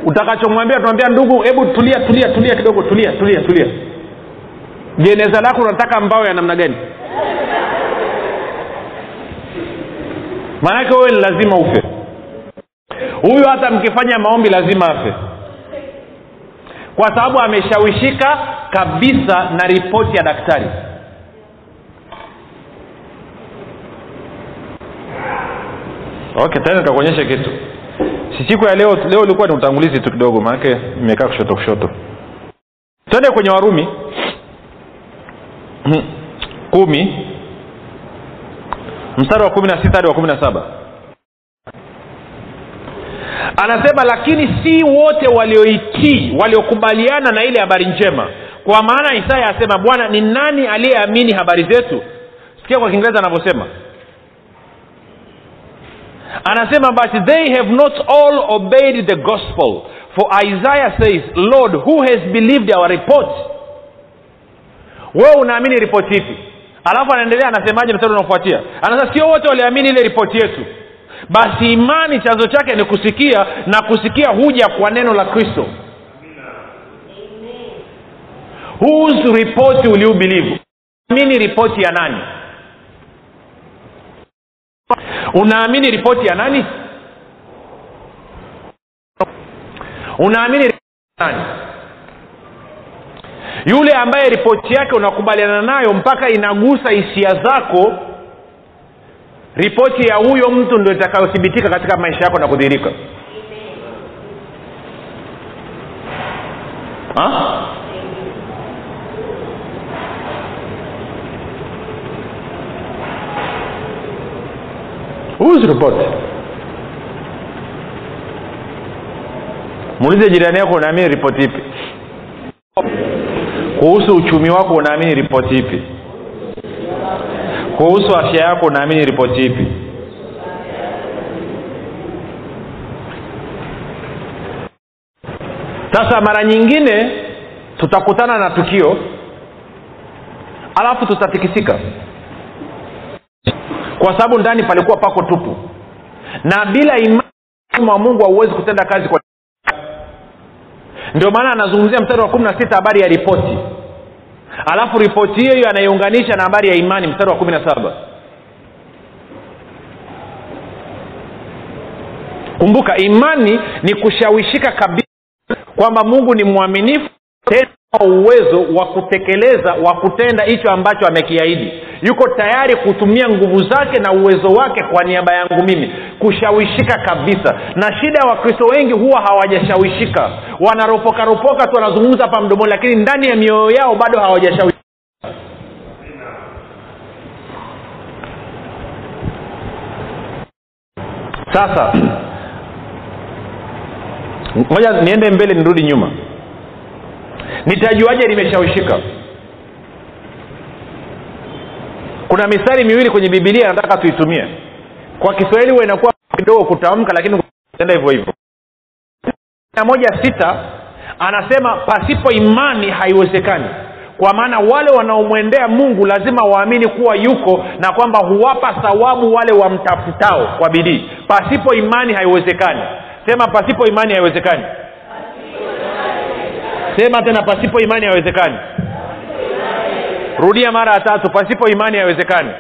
Utakachomwambia tunambia ndugu hebu tulia tulia tulia kidogo tulia tulia tulia. Jeneza lako unataka mbao ya namna gani? Maanake wewe ni lazima ufe. Huyu hata mkifanya maombi lazima afe. Kwa sababu ameshawishika kabisa na ripoti ya daktari okay tena nikakuonyesha kitu. Si siku ya leo leo ulikuwa ni utangulizi tu kidogo maanake imekaa kushoto kushoto. Twende kwenye warumi. Kumi. Mstari wa kumi na sita hadi wa kumi na saba. Anasema lakini si wote walioitii waliokubaliana na ile habari njema. Kwa maana isaya asema bwana ni nani aliyeamini habari zetu? Sikia kwa kiingereza anavyosema anasema but they have not all obeyed the gospel. For isaiah says lord who has believed our report wewe unaamini ripoti ipi? Alafu anaendelea anasemaje mstari unaofuatia? Anasema sio wote waliamini ile ripoti yetu. Basi imani chanzo chake ni kusikia na kusikia huja kwa neno la kristo. Whose report will you amini ripoti ya nani unaamini ripoti ya nani? Unaamini ripoti ya nani? Yule ambaye ripoti yake unakubaliana nayo mpaka inagusa hisia zako ripoti ya huyo mtu ndo itakayothibitika katika maisha yako na kudhirika whose report muulize jirani yako unaamini ripoti ipi? Kuhusu uchumi wako unaamini ripoti ipi? Kuhusu afya yako unaamini ripoti ipi? Sasa mara nyingine tutakutana na tukio alafu tutatikisika kwa sababu ndani palikuwa pako tupu. Na bila imani wa mungu hauwezi kutenda kazi kwa ndio maana anazungumzia mstari wa kumi na sita habari ya ripoti. Alafu ripoti hiyo hiyo anaiunganisha na habari ya imani mstari wa kumi na saba. Kumbuka imani ni kushawishika kabisa kwamba mungu ni mwaminifu. tena uwezo wa kutekeleza wa kutenda hicho ambacho amekiahidi. Yuko tayari kutumia nguvu zake na uwezo wake kwa niaba yangu mimi kushawishika kabisa. Na shida ya wakristo wengi huwa hawajashawishika. Wanaropokaropoka tu wanazungumza hapa mdomoni lakini ndani ya mioyo yao bado hawajashawishika. Sasa moja niende mbele nirudi nyuma nitajuaje limeshawishika kuna mistari miwili kwenye bibilia nataka tuitumie. Kwa kiswahili huwa inakuwa kidogo kutamka lakini enda hivyo hivyo. Moja sita anasema pasipo imani haiwezekani. Kwa maana wale wanaomwendea mungu lazima waamini kuwa yuko na kwamba huwapa thawabu wale wamtafutao kwa bidii. Pasipo imani haiwezekani. Sema pasipo imani haiwezekani sema tena pasipo imani haiwezekani. Rudia mara ya tatu pasipo imani haiwezekani.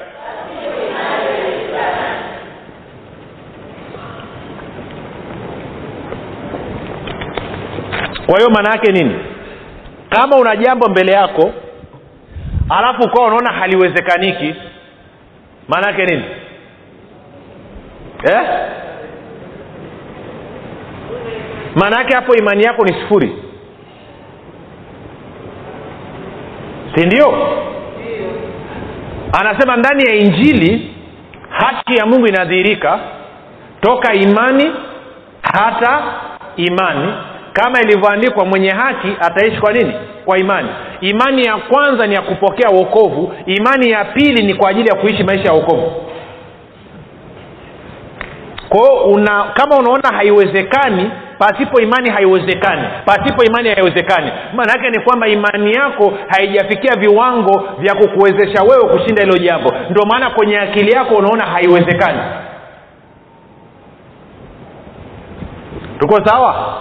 Kwa hiyo maana yake nini? Kama una jambo mbele yako alafu ukawa unaona haliwezekaniki maana yake nini? Eh? maana yake hapo imani yako ni sifuri si ndio anasema ndani ya injili haki ya mungu inadhihirika toka imani hata imani. Kama ilivyoandikwa mwenye haki ataishi kwa nini? Kwa imani. Imani ya kwanza ni ya kupokea uokovu imani ya pili ni kwa ajili ya kuishi maisha ya uokovu kwao una kama unaona haiwezekani pasipo imani haiwezekani. Pasipo imani haiwezekani. Maana yake ni kwamba imani yako haijafikia viwango vya kukuwezesha wewe kushinda hilo jambo. Ndio maana kwenye akili yako unaona haiwezekani. Tuko sawa?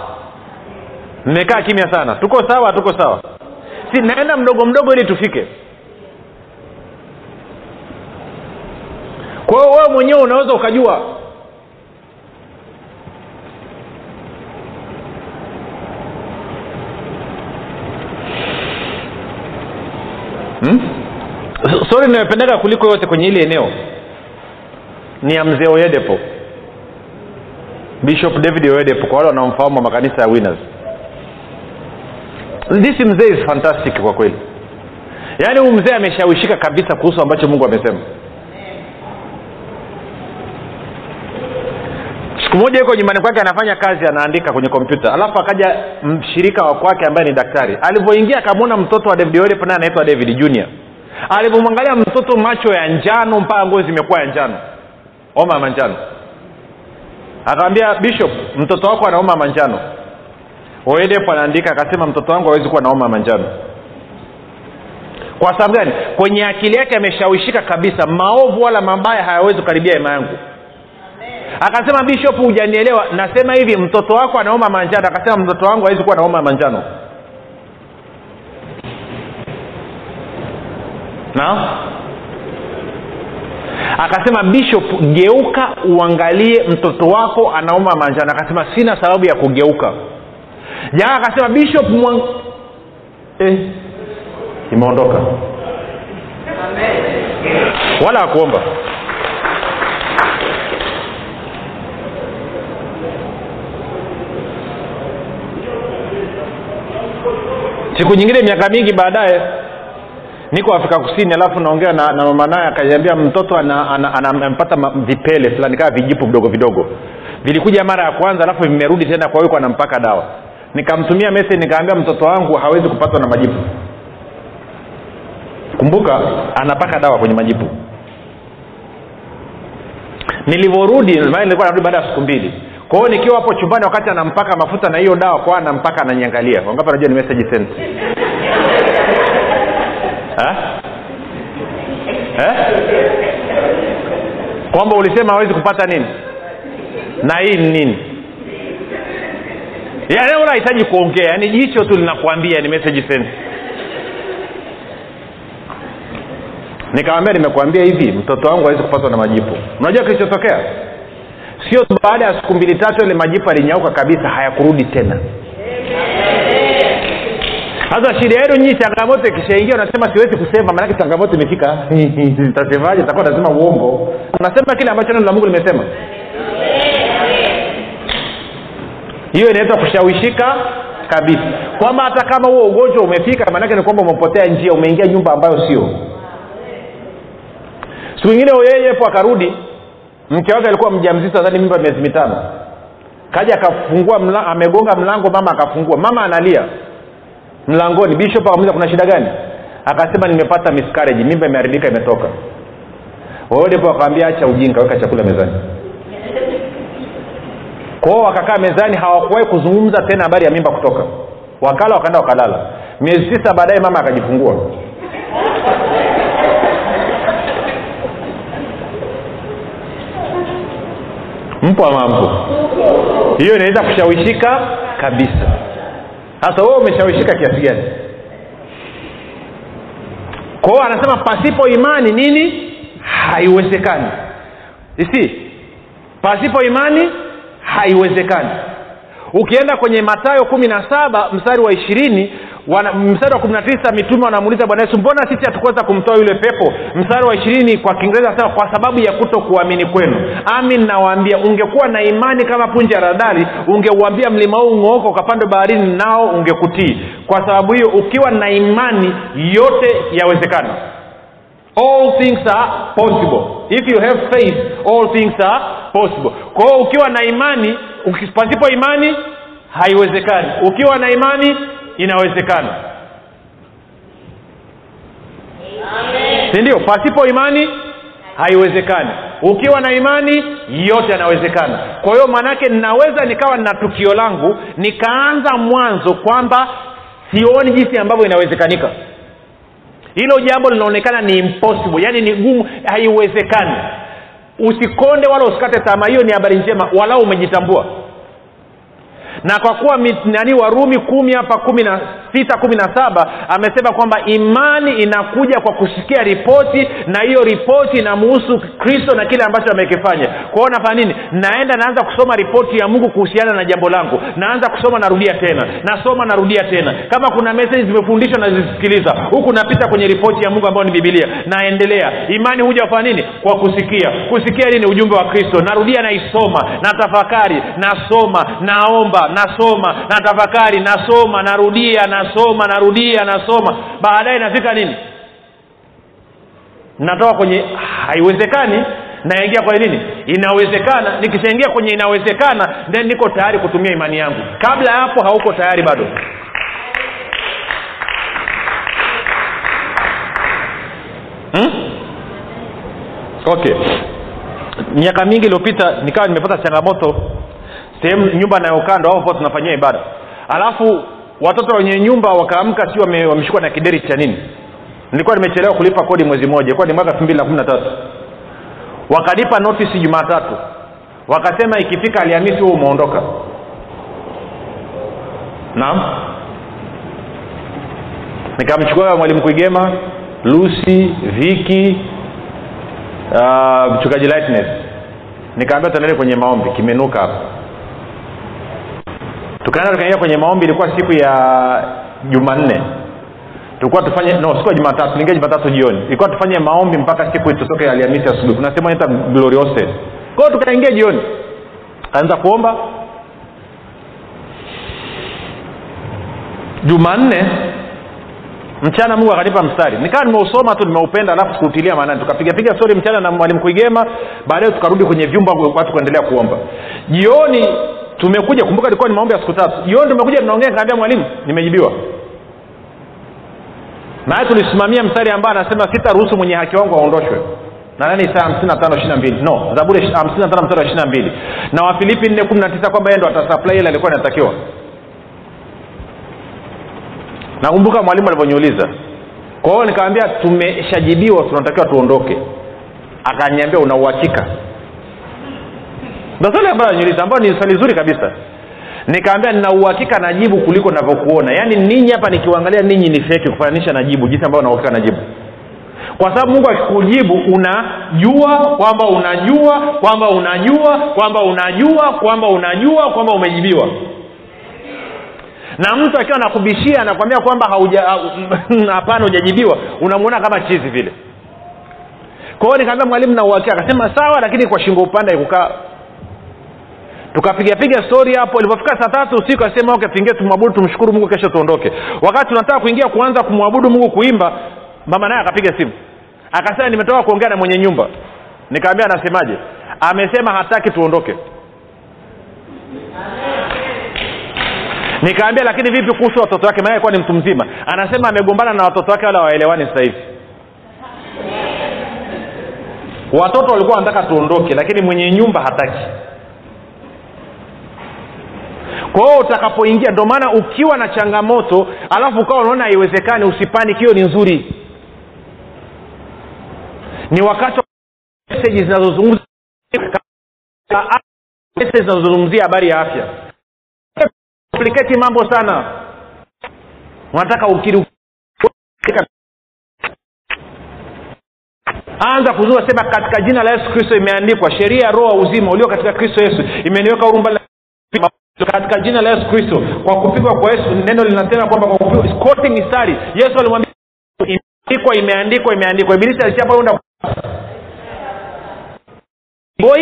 Mmekaa kimya sana. Tuko sawa tuko sawa. Si naenda mdogo mdogo ili tufike. Kwa hiyo wewe mwenyewe unaweza ukajua hmm? Stori inayopendeka kuliko yote kwenye hili eneo. Ni ya mzee oyedepo. Bishop david oyedepo kwa wale wanaomfahamu wa makanisa ya winners. This mzee is fantastic kwa kweli. Yaani huu mzee ameshawishika kabisa kuhusu ambacho mungu amesema. Siku moja yuko nyumbani kwake anafanya kazi anaandika kwenye kompyuta. Alafu akaja mshirika wa kwake ambaye ni daktari. Alivyoingia akamwona mtoto wa david Oyedepo naye anaitwa david junior alivyomwangalia mtoto macho ya njano mpaka ngozi imekuwa ya njano. Oma manjano. Akamwambia bishop mtoto wako anaoma manjano. Oedepo anaandika akasema mtoto wangu hawezi kuwa naoma manjano. Kwa sababu gani? Kwenye akili yake ameshawishika kabisa maovu wala mabaya hayawezi kukaribia ema yangu. Akasema bishop hujanielewa. Nasema hivi mtoto wako anaoma manjano. Akasema mtoto wangu hawezi kuwa naoma manjano na akasema bishop geuka uangalie mtoto wako anaoma manjano akasema sina sababu ya kugeuka. Jaa akasema bishop mwang... eh, imeondoka. Wala akuomba siku nyingine miaka mingi baadaye niko afrika kusini alafu naongea na, na mama naye akaniambia mtoto anampata vipele fulani kaa vijipu vidogo vidogo. Vilikuja mara ya kwanza alafu vimerudi tena kwa hiyo anampaka dawa. Nikamtumia message nikaambia mtoto wangu hawezi kupatwa na majipu. Kumbuka anapaka dawa kwenye majipu. Nilivyorudi nilikuwa narudi baada ya siku mbili. Kwa nikiwa hapo chumbani wakati anampaka mafuta na hiyo dawa kwa anampaka ananiangalia. Wangapi anajua ni message sent eh? Eh? kwamba ulisema hawezi kupata nini? Na hii ni nini? Yaani unahitaji kuongea. Yaani jicho tu linakuambia ni message sent. Nikamwambia nimekuambia hivi mtoto wangu hawezi kupatwa na majipu. Unajua kilichotokea? Sio baada ya siku mbili tatu ile majipu alinyauka kabisa hayakurudi tena sasa shida yenu nyii changamoto ikishaingia unasema siwezi kusema maanake changamoto imefika. Nitasemaje? Takuwa nasema uongo. Unasema kile ambacho neno la mungu limesema. Hiyo inaitwa kushawishika kabisa. Kwamba hata kama huo ugonjwa umefika maanake ni kwamba umepotea njia umeingia nyumba ambayo sio. Siku ingine yeyepo akarudi mke wake alikuwa mja mzito nadhani mimba miezi mitano. Kaja akafungua mla, amegonga mlango mama akafungua. Mama analia mlangoni bishop akamuliza kuna shida gani? Akasema nimepata miscarriage mimba imeharibika imetoka. Waodepo akawambia acha ujinga weka chakula mezani. Kwao wakakaa mezani hawakuwahi kuzungumza tena habari ya mimba kutoka. Wakala wakaenda wakalala. Miezi tisa baadaye mama akajifungua. Mpo ama mpo hiyo inaweza kushawishika kabisa sasa wewe umeshawishika kiasi gani? Kwa anasema pasipo imani nini? Haiwezekani. Isi pasipo imani haiwezekani ukienda kwenye matayo kumi na saba mstari wa ishirini wana, mstari wa kumi na tisa mitume wanamuuliza bwana yesu mbona sisi hatukuweza kumtoa yule pepo? Mstari wa ishirini kwa kiingereza anasema kwa sababu ya kuto kuamini kwenu. Amin nawaambia ungekuwa na imani kama punje ya radhali ungeuambia mlima huu ng'ooka ukapande baharini nao ungekutii. Kwa sababu hiyo ukiwa na imani yote yawezekana. All things are possible. If you have faith all things are possible. Kwa hiyo ukiwa na imani pasipo imani haiwezekani. Ukiwa na imani inawezekana. Sindio pasipo imani haiwezekani. Ukiwa na imani yote yanawezekana. Kwa hiyo maanaake ninaweza nikawa na tukio langu nikaanza mwanzo kwamba sioni jinsi ambavyo inawezekanika. Hilo jambo linaonekana ni impossible yaani ni gumu haiwezekani usikonde wala usikate tamaa. Hiyo ni habari njema walau umejitambua na kwa kuwa nani warumi kumi hapa kumi na sita kumi na saba amesema kwamba imani inakuja kwa kusikia ripoti na hiyo ripoti inamuhusu kristo na kile ambacho amekifanya. Kwao nafanya nini? Naenda naanza kusoma ripoti ya mungu kuhusiana na jambo langu. Naanza kusoma narudia tena. Nasoma narudia tena. Kama kuna meseji zimefundishwa nazisikiliza huku napita kwenye ripoti ya mungu ambayo ni bibilia naendelea. Imani huja kufanya nini? Kwa kusikia. Kusikia nini? Ujumbe wa kristo. Narudia naisoma. Natafakari. Nasoma. Naomba nasoma natafakari nasoma narudia nasoma narudia nasoma. Baadaye nafika nini? Natoka kwenye haiwezekani naingia kwenye nini? Inawezekana. Nikishaingia kwenye inawezekana then niko tayari kutumia imani yangu. Kabla ya hapo hauko tayari bado. Hmm? okay. Miaka mingi iliyopita nikawa nimepata changamoto sehemu nyumba nayokaa ndo hapo tunafanyia ibada. Alafu watoto wenye nyumba wakaamka si wame, wameshikwa na kideri cha nini? Nilikuwa nimechelewa kulipa kodi mwezi mmoja ilikuwa ni mwaka elfu mbili na kumi na tatu. Wakanipa notisi jumatatu. Wakasema ikifika alhamisi huo umeondoka. Naam. Nikamchukua mwalimu kuigema lusi viki uh, mchungaji lightness. Nikaambia tuendelee kwenye maombi kimenuka hapa tukaenda tukaingia kwenye maombi ilikuwa siku ya jumanne. Tulikuwa tufanye no siku ya jumatatu ingia jumatatu jioni. Ilikuwa tufanye maombi mpaka siku tutoke alhamisi asubuhi. Kuna sehemu inaita gloriose. Kwao tukaingia jioni. Anza kuomba. Jumanne mchana mungu akanipa mstari. Nikawa nimeusoma tu nimeupenda alafu sikuutilia maanani. Tukapigapiga stori mchana na mwalimu kuigema. Baadaye tukarudi kwenye vyumba watu kuendelea kuomba. Jioni tumekuja kumbuka ilikuwa ni maombi ya siku tatu. Jioni tumekuja tunaongea kaambia mwalimu nimejibiwa. Naye tulisimamia mstari ambaye anasema sitaruhusu mwenye haki wangu aondoshwe. Nadhani saa hamsini na no zaburi mstari wa ishiri mbili. Na wafilipi nne kumi na tisa kwamba yeye ndo atasupply ile alikuwa inatakiwa nakumbuka mwalimu alivyoniuliza. Kwa hiyo nikawambia tumeshajibiwa tunatakiwa tuondoke. Akaniambia una uhakika ndo swali ambayo aliniuliza ambayo ni swali zuri kabisa. Nikaambia nina uhakika najibu kuliko navyokuona yaani ninyi hapa nikiuangalia ninyi ni feki kufananisha na jibu jinsi ambayo nauhakika najibu kwa sababu mungu akikujibu unajua kwamba unajua kwamba unajua kwamba unajua kwamba unajua kwamba umejibiwa. Na mtu akiwa nakubishia anakwambia kwamba hapana hujajibiwa unamwona kama chizi vile. Kwa hiyo nikaambia mwalimu na uhakika. Akasema sawa lakini kwa shingo upande kukaa tukapigapiga stori hapo ilipofika saa tatu usiku asema okay tuingie tumwabudu tumshukuru mungu kesho tuondoke. Wakati tunataka kuingia kuanza kumwabudu mungu kuimba mama naye akapiga simu. Akasema nimetoka kuongea na mwenye nyumba. Nikaambia anasemaje? Amesema hataki tuondoke. Nikaambia lakini vipi kuhusu watoto wake? Maana alikuwa ni mtu mzima. Anasema amegombana na watoto wake wala waelewani sasa hivi. Watoto walikuwa wanataka tuondoke lakini mwenye nyumba hataki kwa hiyo utakapoingia ndio maana ukiwa na changamoto alafu ukawa unaona haiwezekani usipaniki hiyo ni nzuri. Ni wakati wa meseji zinazozungumzia habari ya afya. Kompliketi mambo sana. Unataka ukiri anza kuzua sema katika jina la yesu kristo imeandikwa sheria ya roho uzima ulio katika kristo yesu imeniweka huru katika jina la yesu kristo kwa kupigwa kwa yesu neno linasema kwamba kwa kupigwa mistari. Yesu alimwambia imeandikwa imeandikwa imeandikwa. Ibilisi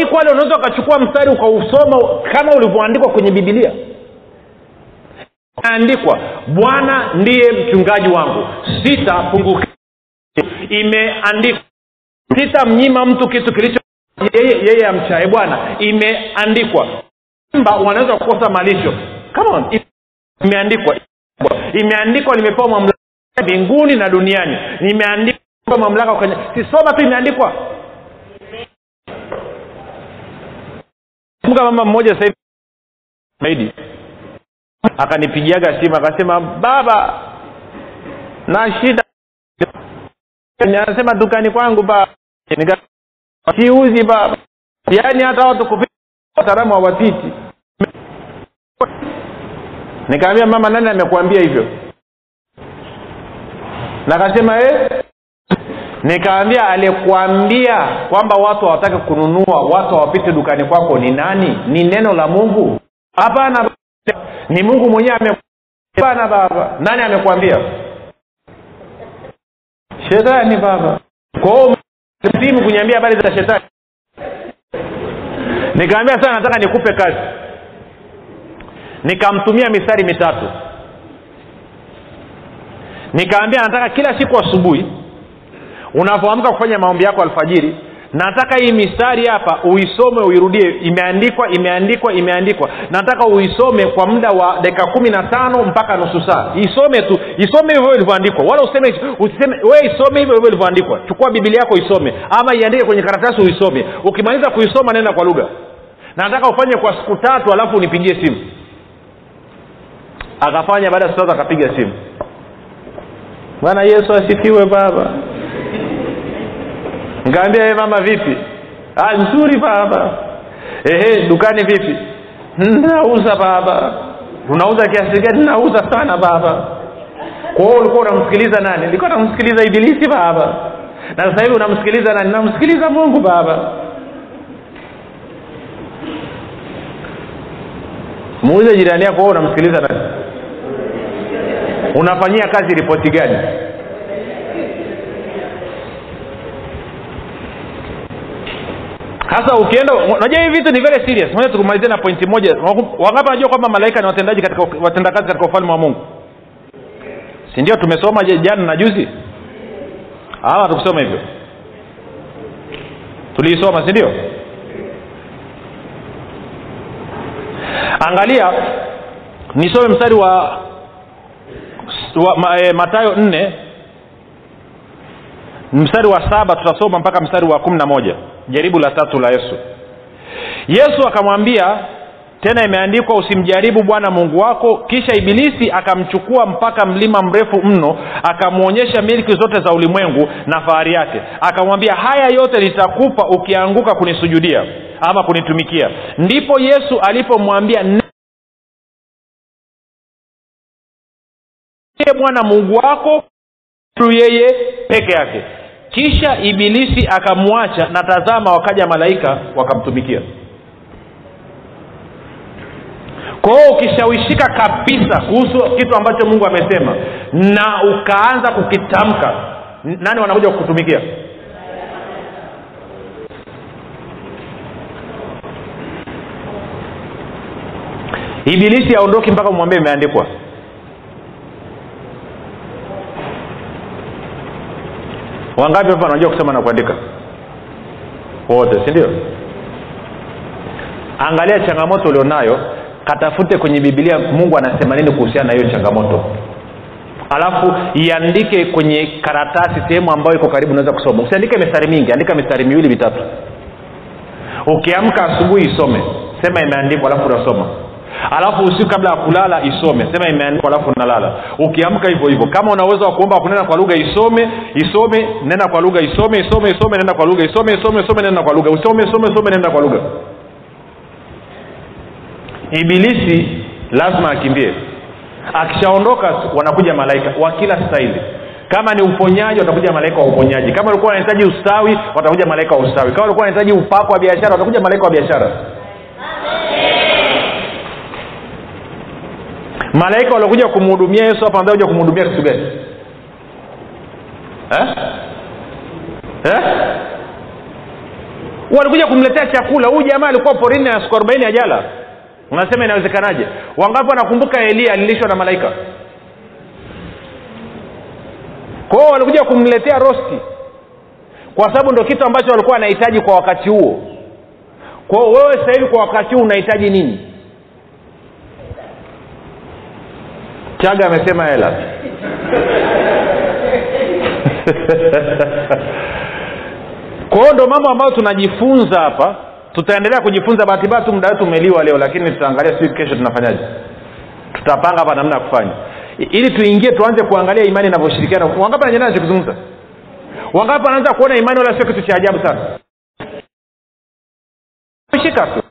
kwale unaweza ukachukua mstari ukausoma kama ulivyoandikwa kwenye bibilia andikwa bwana ndiye mchungaji wangu sita sitapungukia. Imeandikwa sitamnyima mtu kitu kilicho yeye, yeye amchae bwana. Imeandikwa mba wanaweza kukosa malisho. Come on. imeandikwa. Imeandikwa nimepewa mamlaka mbinguni na duniani. Nimeandikwa mamlaka kwenye sisoma tu imeandikwa. Kumbuka mama mmoja sasa hivi akanipigiaga simu akasema baba na shida. Anasema dukani kwangu baba siuzi baba. Yaani hata watu kupita wataalamu hawapiti nikaambia mama nani amekuambia hivyo? Na akasema eh? nikaambia aliyekuambia kwamba watu hawataki kununua watu hawapite dukani kwako ni nani? Ni neno la mungu? Hapana ni mungu mwenyewe hapana baba. Nani amekwambia shetani baba. Kwao simu kuniambia habari za shetani? Nikaambia sana nataka nikupe kazi nikamtumia mistari mitatu. Nikaambia nataka kila siku asubuhi unapoamka kufanya maombi yako alfajiri nataka hii mistari hapa uisome uirudie. Imeandikwa imeandikwa imeandikwa. Nataka uisome kwa muda wa dakika kumi na tano mpaka nusu saa. Isome tu isome hivyo ilivyoandikwa. Wala useme usiseme we isome hivyo hivyo ilivyoandikwa. Chukua bibilia yako isome. Ama iandike kwenye karatasi uisome. Ukimaliza kuisoma nenda kwa lugha. Nataka ufanye kwa siku tatu alafu unipigie simu akafanya baada ya siku akapiga simu. Bwana yesu asifiwe baba. Nikaambia e mama vipi? Ah, nzuri baba. Ehe dukani vipi? Nauza baba. Unauza kiasi gani? Nauza sana baba. Kwa ulikuwa unamsikiliza nani? Nilikuwa namsikiliza ibilisi baba. Na sasa hivi unamsikiliza nani? Namsikiliza mungu baba. Muuze jirani yako unamsikiliza nani unafanyia kazi ripoti gani? Sasa ukienda unajua hivi vitu ni very serious. Moja tukumalizie na pointi moja. Wangapi wanajua kwamba malaika ni watendaji katika watendakazi katika ufalme wa mungu? Si ndio tumesoma jana na juzi? Ama tukusoma hivyo. Tuliisoma si ndio? Angalia nisome mstari wa ma, e, matayo nne mstari wa saba tutasoma mpaka mstari wa kumi na moja. Jaribu la tatu la yesu. Yesu akamwambia tena imeandikwa usimjaribu bwana mungu wako. Kisha ibilisi akamchukua mpaka mlima mrefu mno akamwonyesha milki zote za ulimwengu na fahari yake. Akamwambia haya yote nitakupa ukianguka kunisujudia ama kunitumikia. Ndipo yesu alipomwambia bwana mungu wako tu yeye peke yake. Kisha ibilisi akamwacha na tazama wakaja malaika wakamtumikia. Kwa hiyo ukishawishika kabisa kuhusu kitu ambacho mungu amesema na ukaanza kukitamka nani wanakuja kukutumikia? Ibilisi aondoki mpaka umwambie imeandikwa wangapi hapa wanajua kusoma na kuandika? Wote si ndio? Angalia changamoto ulionayo katafute kwenye bibilia mungu anasema nini kuhusiana na hiyo changamoto. Alafu iandike kwenye karatasi sehemu ambayo iko karibu unaweza kusoma. Usiandike mistari mingi andika mistari miwili mitatu. Ukiamka asubuhi isome. Sema imeandikwa alafu unasoma alafu usiku kabla ya kulala isome. Sema imeandikwa alafu nalala. Ukiamka hivyo hivyo. Kama una uwezo wa kuomba kunena kwa lugha isome isome nena kwa lugha isome isome isome nenda kwa lugha isome isome isome nenda kwa lugha. Usome isome isome nenda kwa lugha. Ibilisi lazima akimbie. Akishaondoka wanakuja malaika wa kila staili. Kama ni uponyaji watakuja malaika wa uponyaji. Kama walikuwa wanahitaji ustawi watakuja malaika wa ustawi. Kama walikuwa wanahitaji upako wa biashara watakuja malaika wa biashara malaika waliokuja kumhudumia yesu hapa kuja kumhudumia kitu gani? Eh? Eh? walikuja kumletea chakula. Huyu jamaa alikuwa porini na siku arobaini ajala. Unasema inawezekanaje? Wangapi wanakumbuka elia alilishwa na malaika? Kwao walikuja kumletea rosti. Kwa sababu ndo kitu ambacho walikuwa wanahitaji kwa wakati huo. Kwao wewe sasa hivi kwa wakati huu unahitaji nini chaga amesema hela. Kwa hiyo ndo mambo ambayo tunajifunza hapa. Tutaendelea kujifunza. Bahati mbaya tu muda wetu umeliwa leo lakini tutaangalia siku kesho tunafanyaje. Tutapanga hapa namna ya kufanya. Ili tuingie tuanze kuangalia imani inavyoshirikiana. Wangapi najana nachokizungumza wangapi wanaanza kuona imani wala sio kitu cha ajabu sana? Shika tu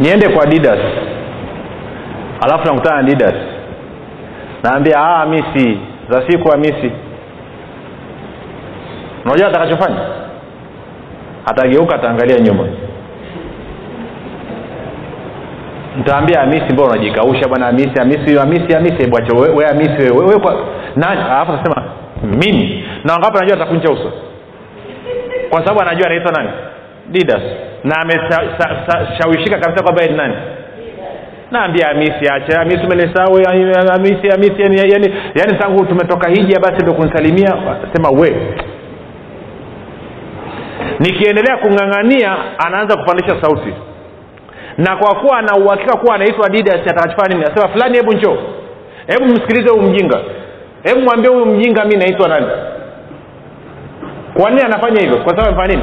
niende kwa didas alafu nakutana na didas naambia "Ah, misi za siku hamisi unajua atakachofanya? Atageuka ataangalia nyuma. Ntaambia amisi mbao unajikausha bwana? Amisi amisi amisi hamisi bwacha we, we hamisi wewe we, kwa nani? Alafu atasema mimi. Na wangapi anajua atakunja uso? Kwa sababu anajua anaitwa nani didas na ameshawishika kabisa kwamba ni nani? Naambia hamisi ache hamisi umenisahau hamisi hamisi yani, yani, yani tangu tumetoka hija basi ndo kunisalimia. Sema we. Nikiendelea kung'ang'ania anaanza kupandisha sauti. Na kwa kuwa ana uhakika kuwa anaitwa didas atakachofanya nini? Asema fulani hebu njoo. Hebu msikilize huyu mjinga. Hebu mwambie huyu mjinga mi naitwa nani? Kwa nini anafanya hivyo? Kwa sababu amefanya nini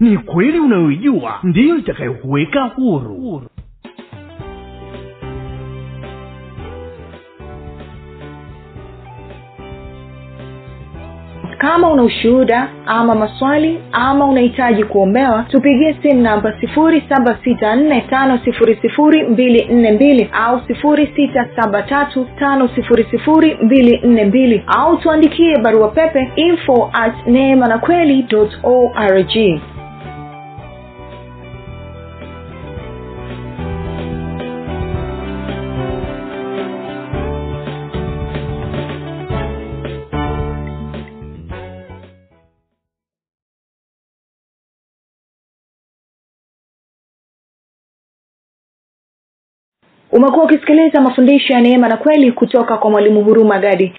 ni kweli unayoijua? Ndiyo itakayokuweka huru. Kama una ushuhuda ama maswali ama unahitaji kuombewa tupigie simu namba 7645242 au 6735242 au tuandikie barua pepe info at neema na kweli org umekuwa ukisikiliza mafundisho ya neema na kweli kutoka kwa mwalimu huruma gadi